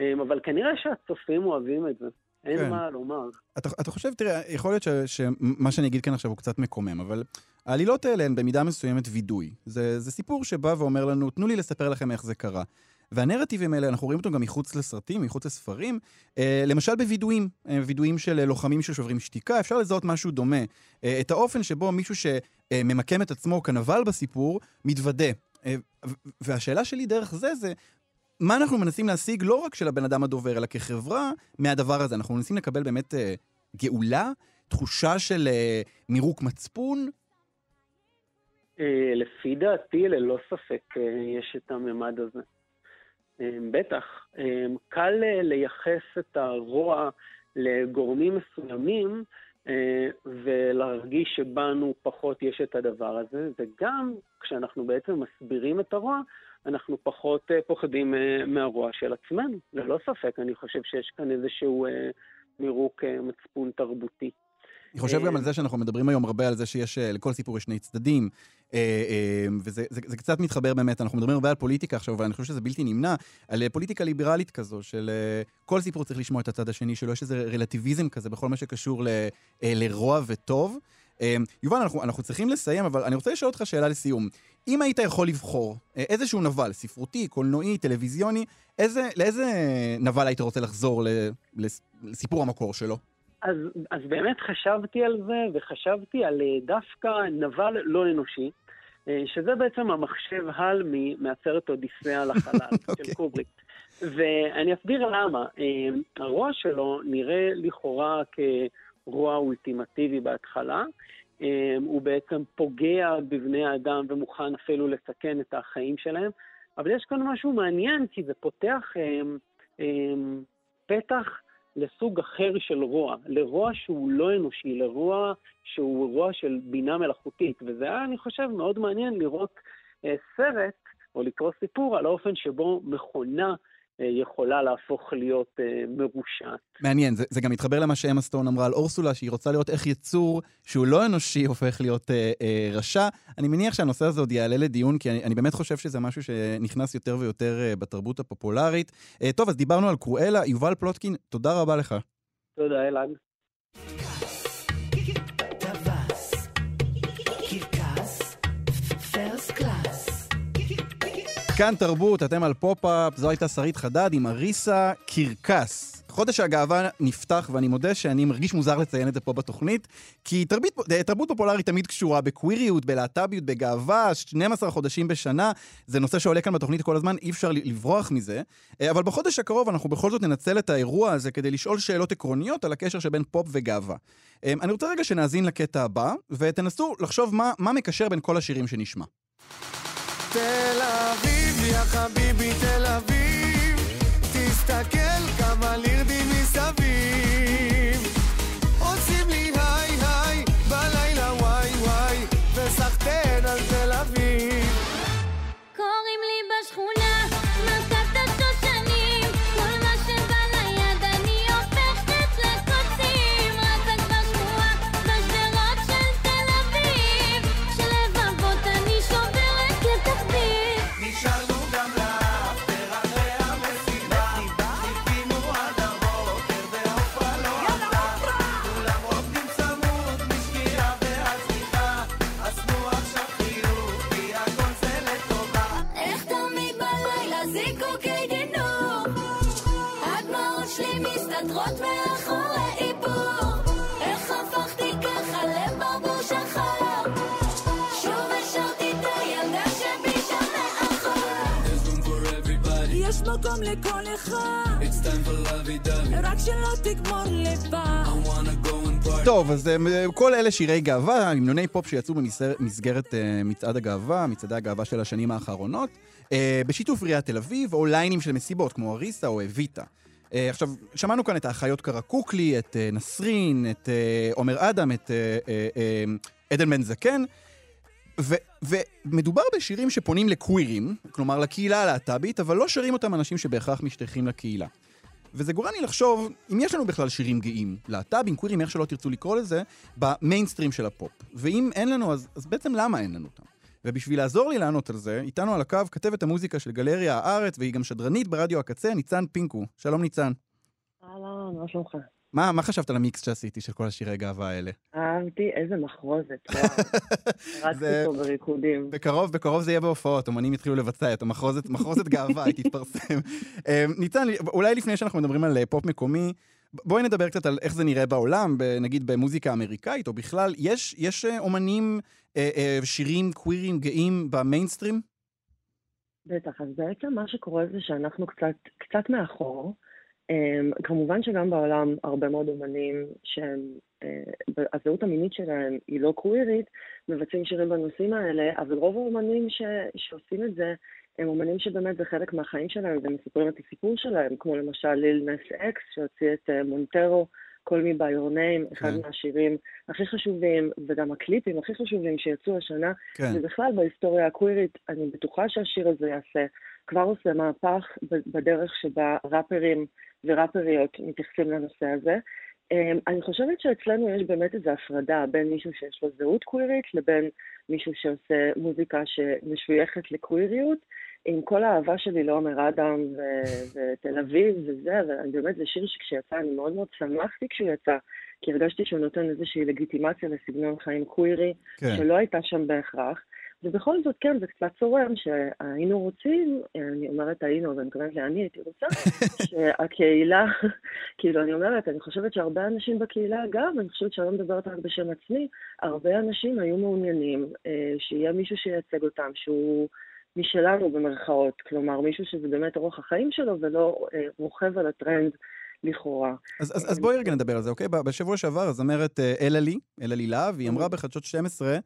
M: אה, אבל כנראה שהצופים אוהבים את זה. אין כן. מה לומר.
A: אתה, אתה חושב, תראה, יכול להיות ש, שמה שאני אגיד כאן עכשיו הוא קצת מקומם, אבל העלילות האלה הן במידה מסוימת וידוי. זה, זה סיפור שבא ואומר לנו, תנו לי לספר לכם איך זה קרה. והנרטיבים האלה, אנחנו רואים אותם גם מחוץ לסרטים, מחוץ לספרים, אה, למשל בווידואים, אה, וידואים של אה, לוחמים ששוברים שתיקה, אפשר לזהות משהו דומה. אה, את האופן שבו מישהו שממקם את עצמו כנבל בסיפור, מתוודה. אה, והשאלה שלי דרך זה, זה מה אנחנו מנסים להשיג לא רק של הבן אדם הדובר, אלא כחברה, מהדבר הזה. אנחנו מנסים לקבל באמת אה, גאולה, תחושה של אה, מירוק מצפון.
M: אה, לפי דעתי, ללא ספק, אה, יש את הממד הזה. אה, בטח. אה, קל אה, לייחס את הרוע לגורמים מסוימים, אה, ולהרגיש שבנו פחות יש את הדבר הזה, וגם כשאנחנו בעצם מסבירים את הרוע, אנחנו פחות uh, פוחדים uh, מהרוע של עצמנו. ללא ספק, אני חושב שיש כאן איזשהו uh, מירוק מצפון תרבותי.
A: אני חושב גם על זה שאנחנו מדברים היום הרבה על זה שיש, לכל סיפור יש שני צדדים, וזה זה, זה קצת מתחבר באמת, אנחנו מדברים הרבה על פוליטיקה עכשיו, אבל אני חושב שזה בלתי נמנע, על פוליטיקה ליברלית כזו, של כל סיפור צריך לשמוע את הצד השני שלו, יש איזה רלטיביזם כזה בכל מה שקשור ל, לרוע וטוב. יובל, אנחנו, אנחנו צריכים לסיים, אבל אני רוצה לשאול אותך שאלה לסיום. אם היית יכול לבחור אה, איזשהו נבל, ספרותי, קולנועי, טלוויזיוני, איזה, לאיזה נבל היית רוצה לחזור לסיפור המקור שלו?
M: אז, אז באמת חשבתי על זה, וחשבתי על אה, דווקא נבל לא אנושי, אה, שזה בעצם המחשב הלמי מהסרט אודיסאה לחלל
A: אוקיי.
M: של קובריק. ואני אסביר למה. הרוע שלו נראה לכאורה כרוע אולטימטיבי בהתחלה. אה, הוא בעצם פוגע בבני האדם ומוכן אפילו לסכן את החיים שלהם. אבל יש כאן משהו מעניין, כי זה פותח אה, אה, פתח לסוג אחר של רוע, לרוע שהוא לא אנושי, לרוע שהוא רוע של בינה מלאכותית. וזה היה, אני חושב, מאוד מעניין לראות אה, סרט או לקרוא סיפור על האופן שבו מכונה יכולה להפוך להיות אה, מרושעת.
A: מעניין, זה, זה גם מתחבר למה שאמה סטון אמרה על אורסולה, שהיא רוצה לראות איך יצור שהוא לא אנושי הופך להיות אה, אה, רשע. אני מניח שהנושא הזה עוד יעלה לדיון, כי אני, אני באמת חושב שזה משהו שנכנס יותר ויותר אה, בתרבות הפופולרית. אה, טוב, אז דיברנו על קרואלה. יובל פלוטקין, תודה רבה לך.
M: תודה, אלעד.
A: כאן תרבות, אתם על פופ-אפ, זו הייתה שרית חדד עם אריסה קרקס. חודש הגאווה נפתח, ואני מודה שאני מרגיש מוזר לציין את זה פה בתוכנית, כי תרבית, תרבות פופולרית תמיד קשורה בקוויריות, בלהט"ביות, בגאווה, 12 חודשים בשנה, זה נושא שעולה כאן בתוכנית כל הזמן, אי אפשר לברוח מזה. אה, אבל בחודש הקרוב אנחנו בכל זאת ננצל את האירוע הזה כדי לשאול שאלות עקרוניות על הקשר שבין פופ וגאווה. אה, אני רוצה רגע שנאזין לקטע הבא, ותנסו לחשוב מה, מה מקשר בין כל השירים שנשמע.
N: תל אביב, יא חביבי תל אביב, תסתכל
L: לכל אחד. רק שלא תגמור לבד.
A: טוב, אז אה, כל אלה שירי גאווה, המנוני פופ שיצאו במסגרת אה, מצעד הגאווה, מצעדי הגאווה של השנים האחרונות, אה, בשיתוף עיריית תל אביב, או ליינים של מסיבות כמו אריסה או אביטה. עכשיו, שמענו כאן את האחיות קרקוקלי, את נסרין, את עומר אדם, את עדן בן זקן, ו, ומדובר בשירים שפונים לקווירים, כלומר לקהילה הלהט"בית, אבל לא שרים אותם אנשים שבהכרח משתייכים לקהילה. וזה גורם לי לחשוב אם יש לנו בכלל שירים גאים, להט"בים, קווירים, איך שלא תרצו לקרוא לזה, במיינסטרים של הפופ. ואם אין לנו, אז, אז בעצם למה אין לנו אותם? ובשביל לעזור לי לענות על זה, איתנו על הקו כתבת המוזיקה של גלריה הארץ, והיא גם שדרנית ברדיו הקצה, ניצן פינקו. שלום ניצן.
O: אהלן, מה שלומך?
A: מה, מה חשבת על המיקס שעשיתי של כל השירי גאווה האלה?
O: אהבתי, איזה מחרוזת, וואו. רצתי פה בריקודים.
A: בקרוב, בקרוב זה יהיה בהופעות, אומנים יתחילו לבצע את המחרוזת, מחרוזת גאווה, היא תתפרסם. אה, ניצן, אולי לפני שאנחנו מדברים על אה, פופ מקומי, בואי נדבר קצת על איך זה נראה בעולם, נגיד במוזיקה אמריקאית, או בכלל, יש, יש אה, אומנים, אה, אה, שירים קווירים גאים במיינסטרים?
O: בטח, אז בעצם מה שקורה זה שאנחנו קצת, קצת מאחור. Um, כמובן שגם בעולם הרבה מאוד אומנים שהם, uh, הזהות המינית שלהם היא לא קווירית, מבצעים שירים בנושאים האלה, אבל רוב האומנים ש, שעושים את זה הם אומנים שבאמת זה חלק מהחיים שלהם ומספרים את הסיפור שלהם, כמו למשל ליל נס אקס שהוציא את uh, מונטרו, כל מי your name, אחד
P: כן.
O: מהשירים הכי חשובים וגם הקליפים הכי חשובים שיצאו השנה,
P: כן.
O: ובכלל בהיסטוריה הקווירית, אני בטוחה שהשיר הזה יעשה, כבר עושה מהפך בדרך שבה ראפרים וראפריות מתייחסים לנושא הזה. אמ, אני חושבת שאצלנו יש באמת איזו הפרדה בין מישהו שיש לו זהות קווירית לבין מישהו שעושה מוזיקה שמשויכת לקוויריות. עם כל האהבה שלי לעומר אדם ו- ותל אביב וזה, ובאמת זה שיר שכשיצא אני מאוד מאוד שמחתי כשהוא יצא, כי הרגשתי שהוא נותן איזושהי לגיטימציה לסגנון חיים קווירי,
P: כן.
O: שלא הייתה שם בהכרח. ובכל זאת, כן, זה קצת צורם שהיינו רוצים, אני אומרת היינו, ואני מתכוונת לאני הייתי רוצה, שהקהילה, כאילו, אני אומרת, אני חושבת שהרבה אנשים בקהילה, גם, אני חושבת שאני לא מדברת רק בשם עצמי, הרבה אנשים היו מעוניינים אה, שיהיה מישהו שייצג אותם, שהוא משלנו במרכאות, כלומר, מישהו שזה באמת אורח החיים שלו ולא אה, רוכב על הטרנד. לכאורה.
A: אז, אז, אז בואי רגע נדבר על זה, אוקיי? בשבוע שעבר הזמרת אה, אלה לי, אלה לי להב, היא אמרה בחדשות 12, אה,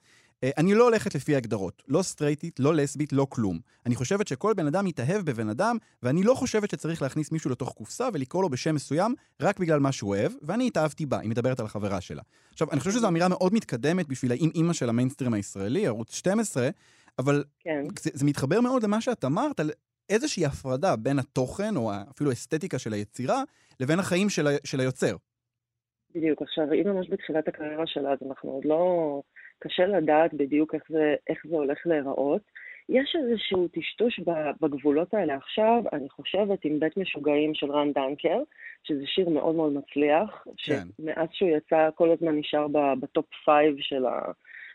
A: אני לא הולכת לפי הגדרות. לא סטרייטית, לא לסבית, לא כלום. אני חושבת שכל בן אדם מתאהב בבן אדם, ואני לא חושבת שצריך להכניס מישהו לתוך קופסה ולקרוא לו בשם מסוים רק בגלל מה שהוא אוהב, ואני התאהבתי בה, היא מדברת על החברה שלה. עכשיו, אני חושב שזו אמירה מאוד מתקדמת בשביל האם-אימא של המיינסטרים הישראלי, ערוץ 12, אבל
O: כן.
A: זה, זה מתחבר מאוד למה שאת אמרת, על איזושהי הפרדה בין התוכן, או אפילו האסתטיקה של היצירה, לבין החיים של, ה, של היוצר.
O: בדיוק. עכשיו, היא ממש בתחילת הקריירה שלה, אז אנחנו עוד לא... קשה לדעת בדיוק איך זה, איך זה הולך להיראות. יש איזשהו טשטוש בגבולות האלה עכשיו, אני חושבת, עם בית משוגעים של רן דנקר, שזה שיר מאוד מאוד מצליח,
A: כן.
O: שמאז שהוא יצא כל הזמן נשאר ב top five של, ה,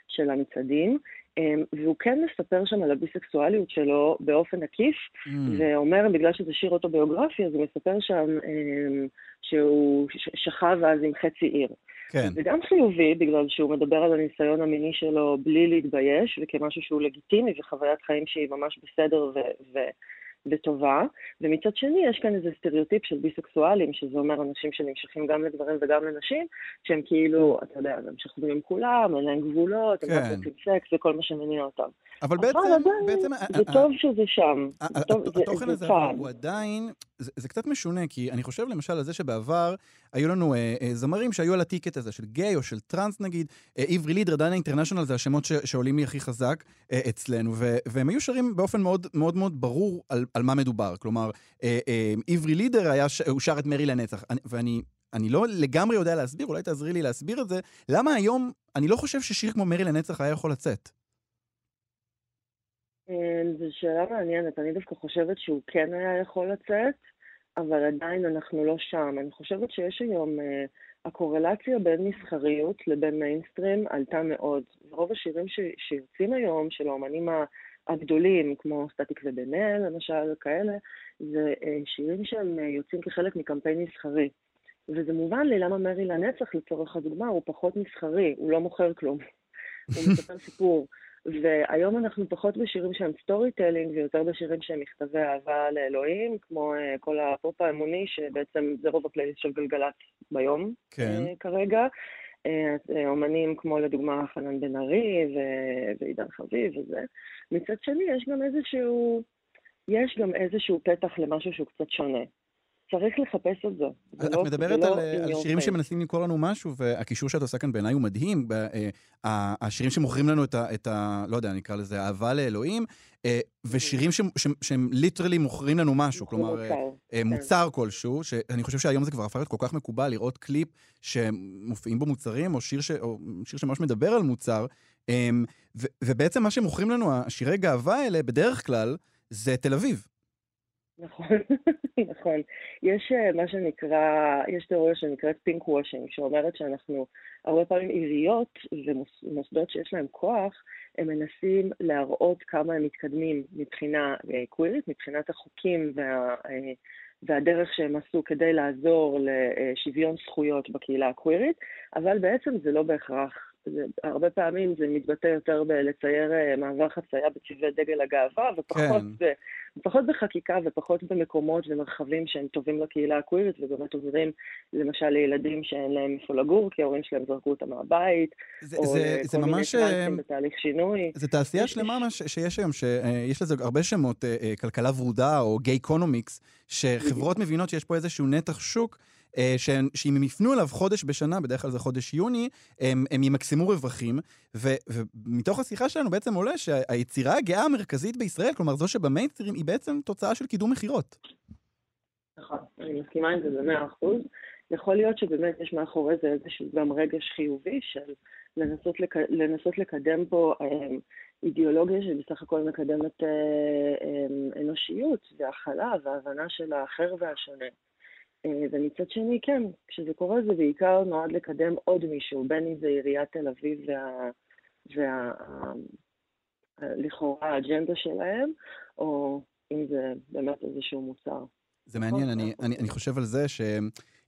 O: של המצעדים. אמ, והוא כן מספר שם על הביסקסואליות שלו באופן עקיף,
A: Mm.
O: ואומר, בגלל שזה שיר אוטוביוגרפי, אז הוא מספר שם אמ, שהוא שכב אז עם חצי עיר.
A: כן.
O: זה גם חיובי, בגלל שהוא מדבר על הניסיון המיני שלו בלי להתבייש, וכמשהו שהוא לגיטימי וחוויית חיים שהיא ממש בסדר ו- ו- וטובה. ומצד שני, יש כאן איזה סטריאוטיפ של ביסקסואלים, שזה אומר אנשים שנמשכים גם לגברים וגם לנשים, שהם כאילו, אתה יודע, הם שכבים עם כולם, אין להם גבולות, הם רק
A: כן.
O: רוצים סקס, זה כל מה שמניע אותם.
A: אבל
O: אבל
A: בעצם,
O: עדיין,
A: בעצם
O: זה טוב שזה שם.
A: ה-
O: זה
A: ה-
O: טוב- זה-
A: התוכן
O: זה
A: הזה. הוא עדיין, זה, זה קצת משונה, כי אני חושב למשל על זה שבעבר היו לנו אה, אה, זמרים שהיו על ה ticket הזה של גיי או של טראנס נגיד, אה, עברי לידר, דנה אינטרנשיונל זה השמות שעולים לי הכי חזק אה, אצלנו, והם היו שרים באופן מאוד מאוד מאוד ברור על, על מה מדובר. כלומר, אה, אה, עברי לידר הוא שר את מרי לנצח, אני, ואני... אני לא לגמרי יודע להסביר, אולי תעזרי לי להסביר את זה, למה היום, אני לא חושב ששיר כמו מרי לנצח היה יכול לצאת.
O: אה, זו שאלה מעניינת. אני דווקא חושבת שהוא כן היה יכול לצאת, אבל עדיין אנחנו לא שם. אני חושבת שיש היום, אה, הקורלציה בין מסחריות לבין מיינסטרים עלתה מאוד. רוב השירים שיוצאים היום, של האומנים הגדולים, כמו סטטיק ובן אל, למשל, כאלה, זה אה, שירים שהם אה, יוצאים כחלק מקמפיין מסחרי. וזה מובן לי למה מרי לנצח, לצורך הדוגמה, הוא פחות מסחרי, הוא לא מוכר כלום. הוא מספר סיפור. והיום אנחנו פחות בשירים שהם storytelling ויותר בשירים שהם מכתבי אהבה לאלוהים, כמו אה, כל הפופ האמוני, שבעצם זה רוב הפלייליסט של גלגלצ ביום
A: כן.
O: uh, כרגע. Uh, אומנים כמו לדוגמה חנן בן ארי ועידן חביב וזה. מצד שני, יש גם איזשהו, יש גם איזשהו פתח למשהו שהוא קצת שונה. צריך לחפש את זה.
A: את
O: לא-
A: מדברת
O: לא
A: על, אה, על שירים. שמנסים למכור לנו משהו, והקישור שאת עושה כאן בעיניי הוא מדהים. ב- אה, השירים שמוכרים לנו את ה... את ה לא יודע, נקרא לזה אהבה לאלוהים, אה, ושירים ש- ש- שהם ליטרלי מוכרים לנו משהו, כלומר, אה,
O: מוצר,
A: אה,
O: כן.
A: מוצר כלשהו, שאני חושב שהיום זה כבר הפך להיות כל כך מקובל לראות קליפ שמופיעים בו מוצרים, או שיר, ש, או שיר שממש מדבר על מוצר, אה, ו- ובעצם מה שמוכרים לנו, השירי גאווה האלה, בדרך כלל, זה תל אביב.
O: נכון, נכון. יש אה, מה שנקרא, יש תיאוריה שנקראת pinkwashing, שאומרת שאנחנו, הרבה פעמים עיריות ומוסדות שיש להם כוח, הם מנסים להראות כמה הם מתקדמים מבחינה אה, קווירית, מבחינת החוקים וה, אה, והדרך שהם עשו כדי לעזור לשוויון זכויות בקהילה הקווירית, אבל בעצם זה לא בהכרח. הרבה פעמים זה מתבטא יותר בלצייר אה, מעבר חצייה בצבעי דגל הגאווה, ופחות
A: כן.
O: ב... פחות בחקיקה ופחות במקומות ומרחבים שהם טובים לקהילה הקווירית ובאמת עוזרים למשל לילדים שאין להם איפה לגור כי ההורים שלהם זרקו אותם מהבית,
A: זה-
O: או
A: זה-
O: לכל
A: זה
O: מיני
A: ממש, אה,
O: בתהליך שינוי.
A: זה תעשייה שלמה מה ש- שיש היום, שיש לזה הרבה שמות, אה, אה, כלכלה ורודה או גיי קונומיקס, שחברות מבינות שיש פה איזשהו נתח שוק, אה, שאם הם יפנו אליו חודש בשנה, בדרך כלל זה חודש יוני, הם, הם ימקסמו רווחים, ו, ומתוך השיחה שלנו בעצם עולה שהיצירה הגאה המרכזית בישראל, כלומר זו שבמיינסטרים, היא בעצם תוצאה של קידום מכירות.
O: נכון, אני מסכימה עם זה במאה אחוז. יכול להיות שבאמת יש מאחורי זה איזשהו גם רגש חיובי של לנסות, לק... לנסות לקדם פה אה, אידיאולוגיה שבסך הכל מקדמת אה, אה, אנושיות והכלה והבנה של האחר והשונה. אה, ומצד שני, כן, כשזה קורה זה בעיקר נועד לקדם עוד מישהו, בין אם זה עיריית תל אביב וה... וה... לכאורה האג'נדה שלהם, או אם זה באמת איזשהו מוצר.
A: זה מעניין, אני, אני, אני חושב על זה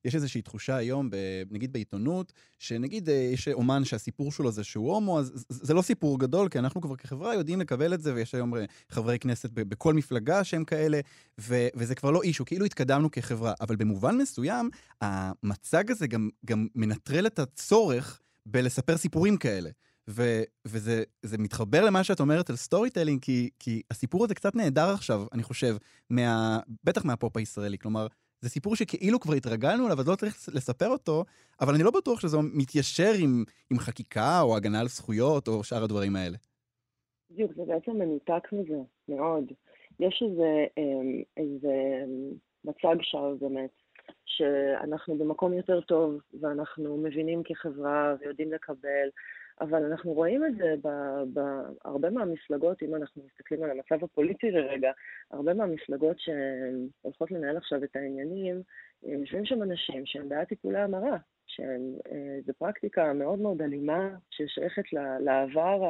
A: שיש איזושהי תחושה היום, ב, נגיד בעיתונות, שנגיד אה, יש אומן שהסיפור שלו זה שהוא הומו, אז זה- לא סיפור גדול, כי אנחנו כבר כחברה יודעים לקבל את זה, ויש היום אה, חברי כנסת בכל מפלגה שהם כאלה, ו, וזה כבר לא issue, כאילו התקדמנו כחברה. אבל במובן מסוים, המצג הזה גם, גם מנטרל את הצורך בלספר סיפורים כאלה. ו- וזה זה מתחבר למה שאת אומרת על storytelling, כי, כי הסיפור הזה קצת נעדר עכשיו, אני חושב, מה, בטח מהפופ הישראלי. כלומר, זה סיפור שכאילו כבר התרגלנו אליו, אז לא צריך לספר אותו, אבל אני לא בטוח שזה מתיישר עם, עם חקיקה או הגנה על זכויות או שאר הדברים האלה.
O: בדיוק, זה בעצם מנותק מזה, מאוד. יש איזה, אמ, איזה אמ, מצג שווא באמת, שאנחנו במקום יותר טוב, ואנחנו מבינים כחברה ויודעים לקבל, אבל אנחנו רואים את זה בהרבה מהמפלגות, אם אנחנו מסתכלים על המצב הפוליטי לרגע, הרבה מהמפלגות שהולכות לנהל עכשיו את העניינים, יושבים שם אנשים שהם בעד טיפולי המרה, שזו פרקטיקה מאוד מאוד אלימה ששייכת לעבר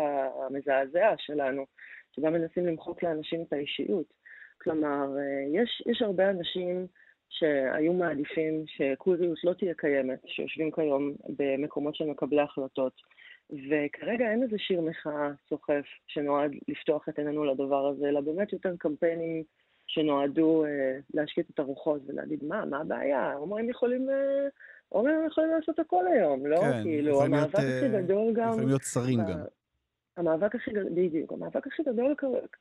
O: המזעזע שלנו, שגם מנסים למחוק לאנשים את האישיות. כלומר, יש, יש הרבה אנשים שהיו מעדיפים שקוויריות לא תהיה קיימת, שיושבים כיום במקומות של מקבלי החלטות. וכרגע אין איזה שיר מחאה סוחף שנועד לפתוח את עינינו לדבר הזה, אלא באמת יותר קמפיינים שנועדו אה, להשקיט את הרוחות ולהגיד, מה, מה הבעיה? הומואים יכולים, אה, הומואים יכולים לעשות הכל היום, לא?
A: כן,
O: כאילו, המאבק הכי
A: אה,
O: גדול גם...
A: יכולים להיות שרים גם.
O: המאבק הכי גדול, בדיוק, המאבק הכי גדול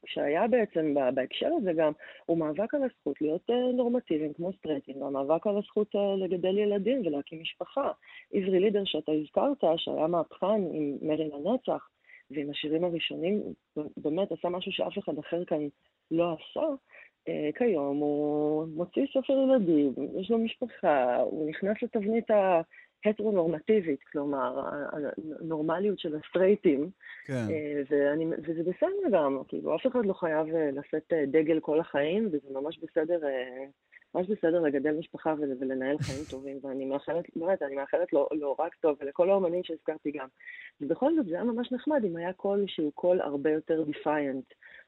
O: שהיה בעצם בהקשר הזה גם, הוא מאבק על הזכות להיות אה, נורמטיביים כמו סטרייטים, והמאבק על הזכות אה, לגדל ילדים ולהקים משפחה. עברי לידר שאתה הזכרת, שהיה מהפכן עם מרי לנצח, ועם השירים הראשונים, באמת עשה משהו שאף אחד אחר כאן לא עשה. אה, כיום הוא מוציא ספר ילדים, יש לו משפחה, הוא נכנס לתבנית ההטרונורמטיבית, כלומר, הנורמליות של הסטרייטים,
A: כן.
O: אה, ואני, וזה בסדר גם, כאילו, אף אחד לא חייב אה, לשאת אה, דגל כל החיים, וזה ממש בסדר, ממש בסדר לגדל משפחה ול- ולנהל חיים טובים, ואני מאחלת, באמת, אני מאחלת לו, לו רק טוב, ולכל האומנים שהזכרתי גם. ובכל זאת, זה היה ממש נחמד אם היה קול שהוא קול הרבה יותר defiant,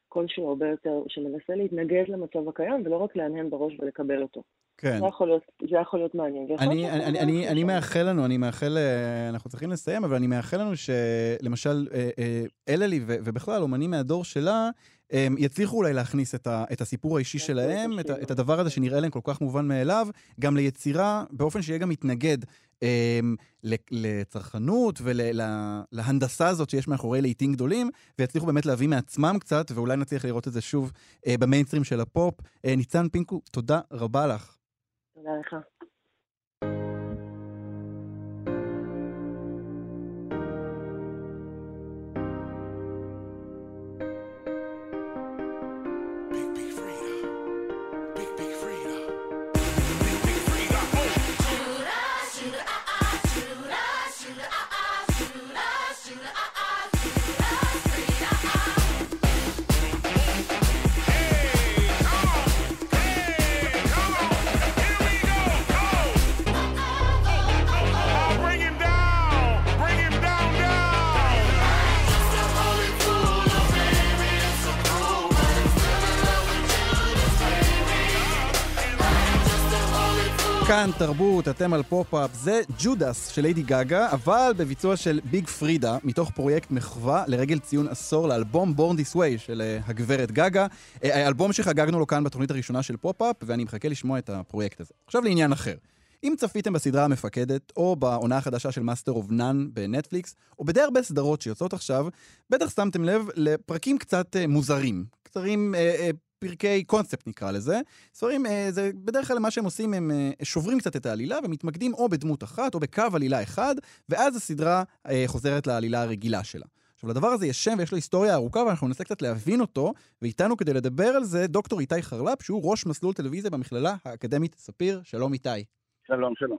O: קול שהוא הרבה יותר, שמנסה להתנגד למצב הקיים, ולא רק להנהן בראש ולקבל אותו.
A: כן.
O: זה יכול להיות, זה יכול להיות מעניין. ויכול
A: אני,
O: להיות
A: אני, אני, אני, אני. מאחל לנו, אני מאחל, אה, אנחנו צריכים לסיים, אבל אני מאחל לנו שלמשל, אה, אה, אללי ובכלל, אומנים מהדור שלה, אה, יצליחו אולי להכניס את, ה, את הסיפור האישי שלהם, את, את הדבר הזה שנראה להם כל כך מובן מאליו, גם ליצירה, באופן שיהיה גם מתנגד ל- לצרכנות ולהנדסה הזאת שיש מאחורי לעיתים גדולים, ויצליחו באמת להביא מעצמם קצת, ואולי נצליח לראות את זה שוב במיינסטרים של הפופ. ניצן פינקו, תודה רבה לך.
O: תודה לך.
A: כאן תרבות, אתם על פופ-אפ, זה Judas של ליידי גאגה, אבל בביצוע של ביג פרידה, מתוך פרויקט מחווה לרגל ציון עשור לאלבום Born This Way של אה, הגברת גאגה, אה, האלבום שחגגנו לו כאן בתוכנית הראשונה של פופ-אפ, ואני מחכה לשמוע את הפרויקט הזה. עכשיו לעניין אחר. אם צפיתם בסדרה המפקדת, או בעונה החדשה של Master of None בנטפליקס, או בדי הרבה סדרות שיוצאות עכשיו, בטח שמתם לב לפרקים קצת אה, מוזרים. קצרים, אה, אה, פרקי קונספט נקרא לזה. ספרים, אה, זה בדרך כלל מה שהם עושים, הם אה, שוברים קצת את העלילה ומתמקדים או בדמות אחת או בקו עלילה אחד, ואז הסדרה אה, חוזרת לעלילה הרגילה שלה. עכשיו, לדבר הזה יש שם ויש לו היסטוריה ארוכה, ואנחנו ננסה קצת להבין אותו, ואיתנו כדי לדבר על זה דוקטור איתי חרלפ, שהוא ראש מסלול טלוויזיה במכללה האקדמית ספיר. שלום איתי.
P: שלום, שלום.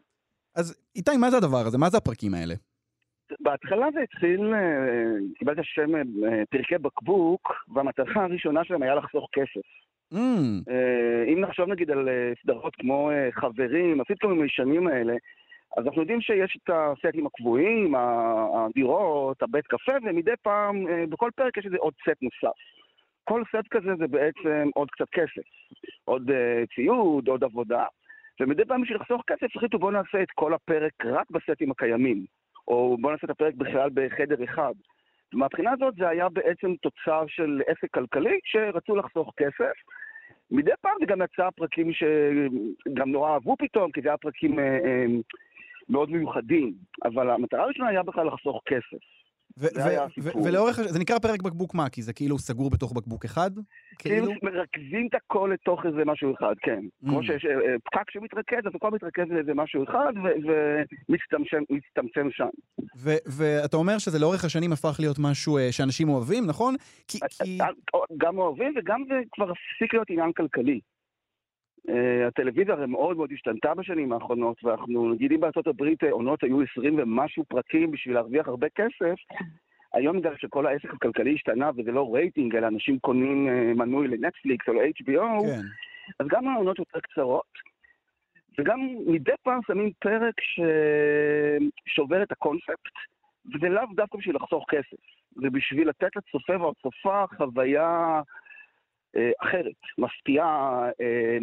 A: אז איתי, מה זה הדבר הזה? מה זה הפרקים האלה?
P: בהתחלה זה התחיל, אה, קיבלת שם אה, פרקי בקבוק, והמטרה הראשונה שלהם היה לחסוך כסף.
A: Mm,
P: אה, אם נחשוב נגיד על סדרות כמו חברים, הסיטקומים הישנים האלה, אז אנחנו יודעים שיש את הסטים הקבועים, הדירות, הבית קפה, ומדי פעם, בכל פרק יש איזה עוד סט נוסף. כל סט כזה זה בעצם עוד קצת כסף. עוד ציוד, עוד עבודה. ומדי פעם בשביל לחסוך כסף החליטו בואו נעשה את כל הפרק רק בסטים הקיימים. או בואו נעשה את הפרק בכלל בחדר אחד. מהבחינה הזאת זה היה בעצם תוצר של עסק כלכלי שרצו לחסוך כסף. מדי פעם זה גם יצא פרקים שגם נורא אהבו פתאום, כי זה היה פרקים אה, אה, מאוד מיוחדים. אבל המטרה הראשונה היה בכלל לחסוך כסף.
A: ולאורך, זה נקרא פרק בקבוק מה? כי זה כאילו סגור בתוך בקבוק אחד?
P: כאילו
A: כאילו?
P: מרכזים את הכל לתוך איזה משהו אחד, כן.
A: Mm.
P: כמו שיש אה, אה, פקק שמתרכז, אז הכל מתרכז לאיזה משהו אחד ומצטמצם שם.
A: ואתה אומר שזה לאורך השנים הפך להיות משהו אה, שאנשים אוהבים, נכון?
P: גם אוהבים וגם זה כבר הפסיק להיות עניין כלכלי. אה, הטלוויזיה הרי מאוד מאוד השתנתה בשנים האחרונות, ואנחנו, נגיד אם בארצות הברית אה, עונות היו 20 ומשהו פרקים בשביל להרוויח הרבה כסף, היום בגלל שכל העסק הכלכלי השתנה וזה לא רייטינג, אלא אנשים קונים אה, מנוי לנטפליקס או ל-HBO,
A: כן.
P: אז גם העונות יותר קצרות, וגם מדי פעם שמים פרק ששובר את הקונספט, וזה לאו דווקא בשביל לחסוך כסף, זה בשביל לתת לצופה והצופה חוויה אה, אחרת, מפתיעה, אה,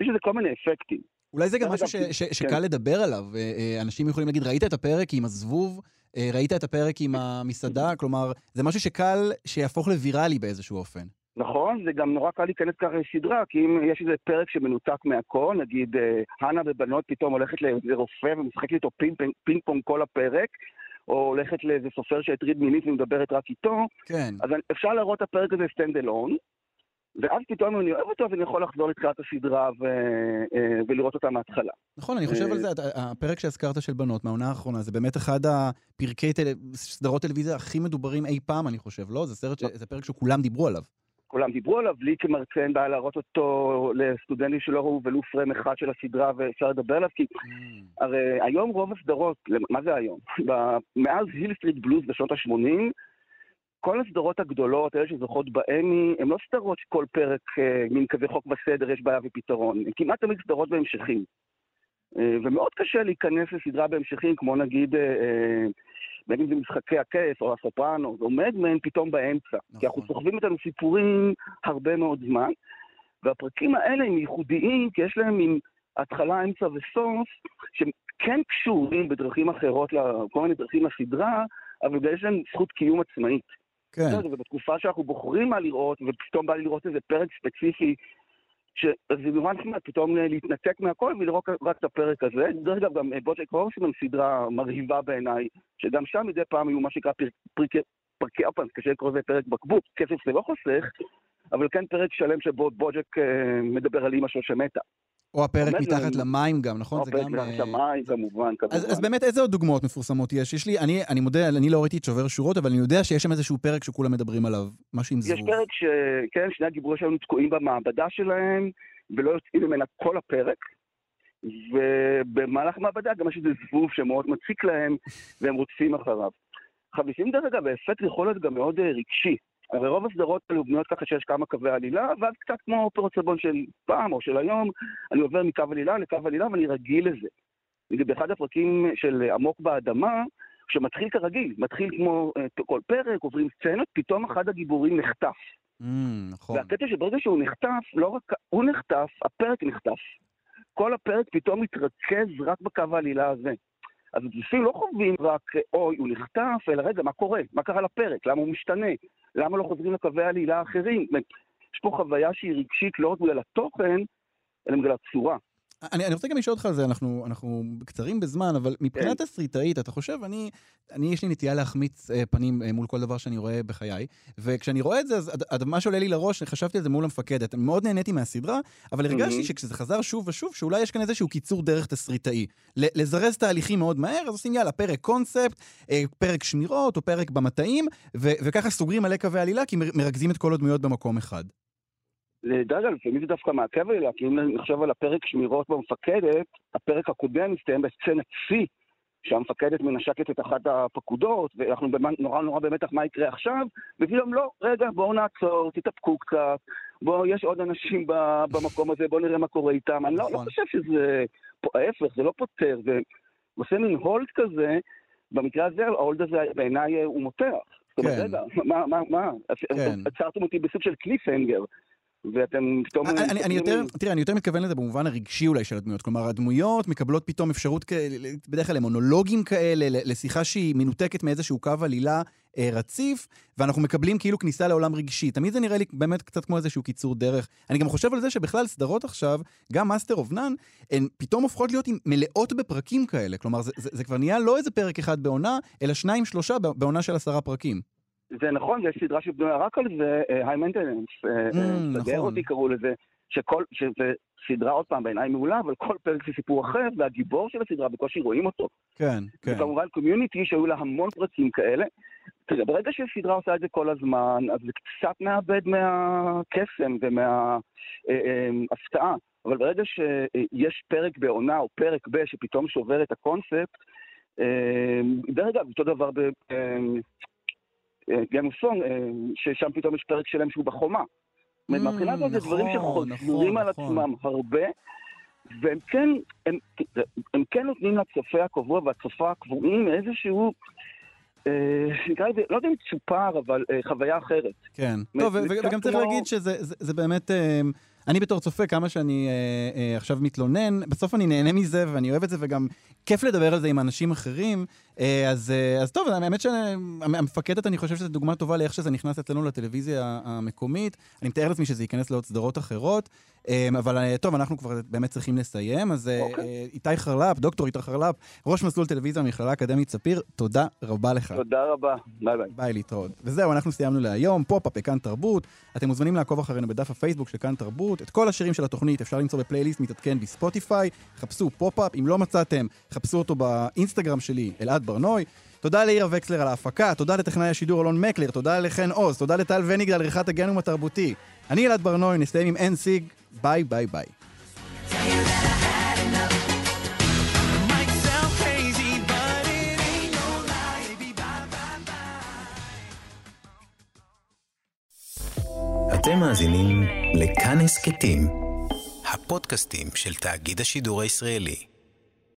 P: יש לזה כל מיני אפקטים.
A: אולי זה גם משהו
P: אגב,
A: ש- ש-
P: כן.
A: שקל לדבר עליו. אה, אה, אנשים יכולים להגיד, ראית את הפרק עם הזבוב? אה, ראית את הפרק עם המסעדה? כלומר, זה משהו שקל שיהפוך לוויראלי באיזשהו אופן.
P: נכון, זה גם נורא קל להיכנס ככה לסדרה, כי אם יש איזה פרק שמנותק מהכל, נגיד האנה בבנות פתאום הולכת לאיזה רופא ומשחקת איתו פינג, פינג, פינג פונג כל הפרק, או הולכת לאיזה סופר שהטריד מינית ומדברת רק איתו,
A: כן.
P: אז אפשר להראות את הפרק הזה stand alone, ואז פתאום אני אוהב אותו, אז אני יכול לחזור לתחילת הסדרה ו... אה, ולראות אותה מההתחלה.
A: נכון, אני חושב
P: אה,
A: על זה, הפרק שהזכרת של בנות מהעונה האחרונה, זה באמת אחד הפרקי טל... סדרות טלוויזיה הכי מדוברים אי פעם, אני חושב, לא? זה סרט, ש... זה פרק שכולם דיברו עליו.
P: כולם דיברו עליו, לי כמרצה אין בעיה להראות אותו לסטודנטים שלא ראו ולו פריים אחד של הסדרה ואפשר לדבר עליו, כי הרי היום רוב הסדרות, מה זה היום? מאז היל סטריט בלוז בשנות ה-80, כל הסדרות הגדולות, אלה שזוכות באמי, הן לא סדרות שכל פרק, אה, מין כזה חוק וסדר, יש בעיה ופתרון. הן כמעט תמיד סדרות בהמשכים. אה, ומאוד קשה להיכנס לסדרה בהמשכים, כמו נגיד, אה, בין אם זה משחקי הכס או הסופרנוס או מדמן, פתאום באמצע. כי אנחנו סוחבים איתנו סיפורים הרבה מאוד זמן, והפרקים האלה הם ייחודיים, כי יש להם מין התחלה, אמצע וסוף, שהם כן קשורים בדרכים אחרות, כל מיני דרכים לסדרה, אבל יש להם זכות קיום עצמאית.
A: כן.
P: בסדר, ובתקופה שאנחנו בוחרים מה לראות, ופתאום בא לי לראות איזה פרק ספציפי, שזה נורא נחמד פתאום להתנתק מהכל ולראות רק את הפרק הזה. דרך אגב, גם אה, בוג'ק הורסמן סדרה מרהיבה בעיניי, שגם שם מדי פעם היו מה שנקרא פרק- פרקי, פרקי, פעם, קשה לקרוא לזה פרק בקבוק, כסף זה לא חוסך, אבל כן פרק שלם שבו בוג'ק אה, מדבר על אימא שלו שמתה.
A: או הפרק מתחת למים גם, נכון?
P: או
A: זה
P: פרק
A: גם...
P: מתחת
A: אה,
P: למים, כמובן, כמובן.
A: אז, אז באמת, איזה עוד דוגמאות מפורסמות יש? יש לי, אני, אני מודה, אני לא ראיתי את שובר שורות, אבל אני יודע שיש שם איזשהו פרק שכולם מדברים עליו, משהו עם
P: יש
A: זבוב.
P: פרק שכן, שני הגיבורים שלנו תקועים במעבדה שלהם, ולא יוצאים ממנה כל הפרק, ובמהלך המעבדה גם יש איזה זבוב שמאוד מציק להם, והם רודפים אחריו. לפעמים דרך אגב, האפקט יכול להיות גם מאוד אה, רגשי. הרי רוב הסדרות האלו בנויות ככה שיש כמה קווי עלילה, ואז קצת כמו אופרות סבון של פעם או של היום, אני עובר מקו עלילה לקו עלילה ואני רגיל לזה. נגיד, באחד הפרקים של עמוק באדמה, שמתחיל כרגיל, מתחיל כמו אה, כל פרק, עוברים סצנות, פתאום אחד הגיבורים נחטף.
A: Mm, נכון.
P: והקטע שברגע שהוא נחטף, לא רק הוא נחטף, הפרק נחטף. כל הפרק פתאום מתרכז רק בקו העלילה הזה. אז הצופים לא חווים רק, אוי, הוא נחטף, אלא רגע, מה קורה? מה קרה לפרק? למה הוא משתנה? למה לא חוזרים לקווי העלילה האחרים? יש פה חוויה שהיא רגשית לא רק בגלל התוכן, אלא בגלל הצורה.
A: אני, אני רוצה גם לשאול אותך על זה, אנחנו, אנחנו קצרים בזמן, אבל מבחינת
P: כן.
A: תסריטאית, אתה חושב, אני, אני, יש לי נטייה להחמיץ אה, פנים אה, מול כל דבר שאני רואה בחיי, וכשאני רואה את זה, אז עד- עד מה שעולה לי לראש, חשבתי על זה מול המפקדת. מאוד נהניתי מהסדרה, אבל הרגשתי
P: מהמם.
A: שכשזה חזר שוב ושוב, שאולי יש כאן איזשהו קיצור דרך תסריטאי. לזרז תהליכים מאוד מהר, אז עושים יאללה, פרק קונספט, אה, פרק שמירות או פרק במטעים, ו- וככה סוגרים מלא קווי עלילה, כי מר- מרכזים את כל הדמויות במקום אחד.
P: אגב, לפעמים זה דווקא מעכב עליה, כי אם נחשוב על הפרק שמירות במפקדת, הפרק הקודם מסתיים בסצנת שיא, שהמפקדת מנשקת את אחת הפקודות, ואנחנו במה- נורא נורא במתח מה יקרה עכשיו, ופתאום לא, רגע, בואו נעצור, תתאפקו קצת, בואו, יש עוד אנשים במקום הזה, בואו נראה מה קורה איתם. אני לא, לא חושב שזה, ההפך, זה לא פותר, זה עושה מין הולד כזה, במקרה הזה, ההולד הזה בעיניי הוא מותח. זאת אומרת,
A: כן.
P: רגע, מה, מה, מה?
A: כן.
P: עצרתם אותי בסוג של cliffhanger, ואתם פתאום...
A: אני, אני יותר, תראה, אני יותר מתכוון לזה במובן הרגשי אולי של הדמויות. כלומר, הדמויות מקבלות פתאום אפשרות, בדרך כלל למונולוגים כאלה, לשיחה שהיא מנותקת מאיזשהו קו עלילה אה, רציף, ואנחנו מקבלים כאילו כניסה לעולם רגשי. תמיד זה נראה לי באמת קצת כמו איזשהו קיצור דרך. אני גם חושב על זה שבכלל סדרות עכשיו, גם Master of None, הן פתאום הופכות להיות מלאות בפרקים כאלה. כלומר, זה, זה, זה כבר נהיה לא איזה פרק אחד בעונה, אלא שניים, שלושה בעונה של עשרה פרקים.
P: זה נכון, יש סדרה שבנויה רק על זה, היי מנטננס. סדר. אותי קראו לזה, שכל, שזה סדרה עוד פעם בעיניי מעולה, אבל כל פרק זה סיפור אחר, והגיבור של הסדרה בקושי רואים אותו.
A: כן, כן.
P: וכמובן קומיוניטי שהיו לה המון פרקים כאלה. תראה, ברגע שסדרה עושה את זה כל הזמן, אז זה קצת מאבד מהקסם ומההפתעה. אבל ברגע שיש פרק בעונה או פרק ב שפתאום שובר את הקונספט, אה, דרך אגב, אותו דבר ב... גיים סונג, ששם פתאום יש פרק שלם שהוא בחומה. אומרת, מהבחינה הזאת זה דברים
A: נכון,
P: שחוזרים על
A: נכון.
P: עצמם הרבה, והם כן, הם, הם כן נותנים לצופה הקבוע והצופה הקבועים איזשהו, אה, נקרא לזה, לא יודע אם צ'ופר, אבל אה, חוויה אחרת.
A: כן. טוב, וגם צריך להגיד שזה זה, זה באמת... אה, אני בתור צופה, כמה שאני אה, אה, עכשיו מתלונן, בסוף אני נהנה מזה ואני אוהב את זה, וגם כיף לדבר על זה עם אנשים אחרים. אה, אז, אה, אז טוב, האמת שהמפקדת, אני חושב שזו דוגמה טובה לאיך שזה נכנס אצלנו לטלוויזיה המקומית. אני מתאר לעצמי שזה ייכנס לעוד סדרות אחרות. אה, אבל טוב, אנחנו כבר באמת צריכים לסיים. אז אה, אה, איתי חרל"פ, דוקטור איתי חרל"פ, ראש מסלול טלוויזיה במכללה האקדמית ספיר, תודה רבה לך.
P: תודה רבה, ביי ביי.
A: ביי, להתראות. וזהו, אנחנו סיימנו להיום, פופ-אפ בכאן תרבות. אתם מוזמנים לעקוב אחרינו בדף הפייסבוק של כאן תרבות. את כל השירים של התוכנית אפשר למצוא בפלייליסט מתעדכן בספוטיפיי. חפשו פופ-אפ, אם לא מצאתם, חפשו אותו באינסטגרם שלי, אלעד ברנוי. תודה לאירה וקסלר על ההפקה, תודה לטכנאי השידור אלון מקלר, תודה לחן עוז, תודה לטל וניג על עריכת הגנום התרבותי. אני אלעד ברנוי, נסיים עם NSYNC, Bye Bye Bye.
Q: אתם מאזינים לכאן הסכתים, הפודקאסטים של תאגיד השידור הישראלי.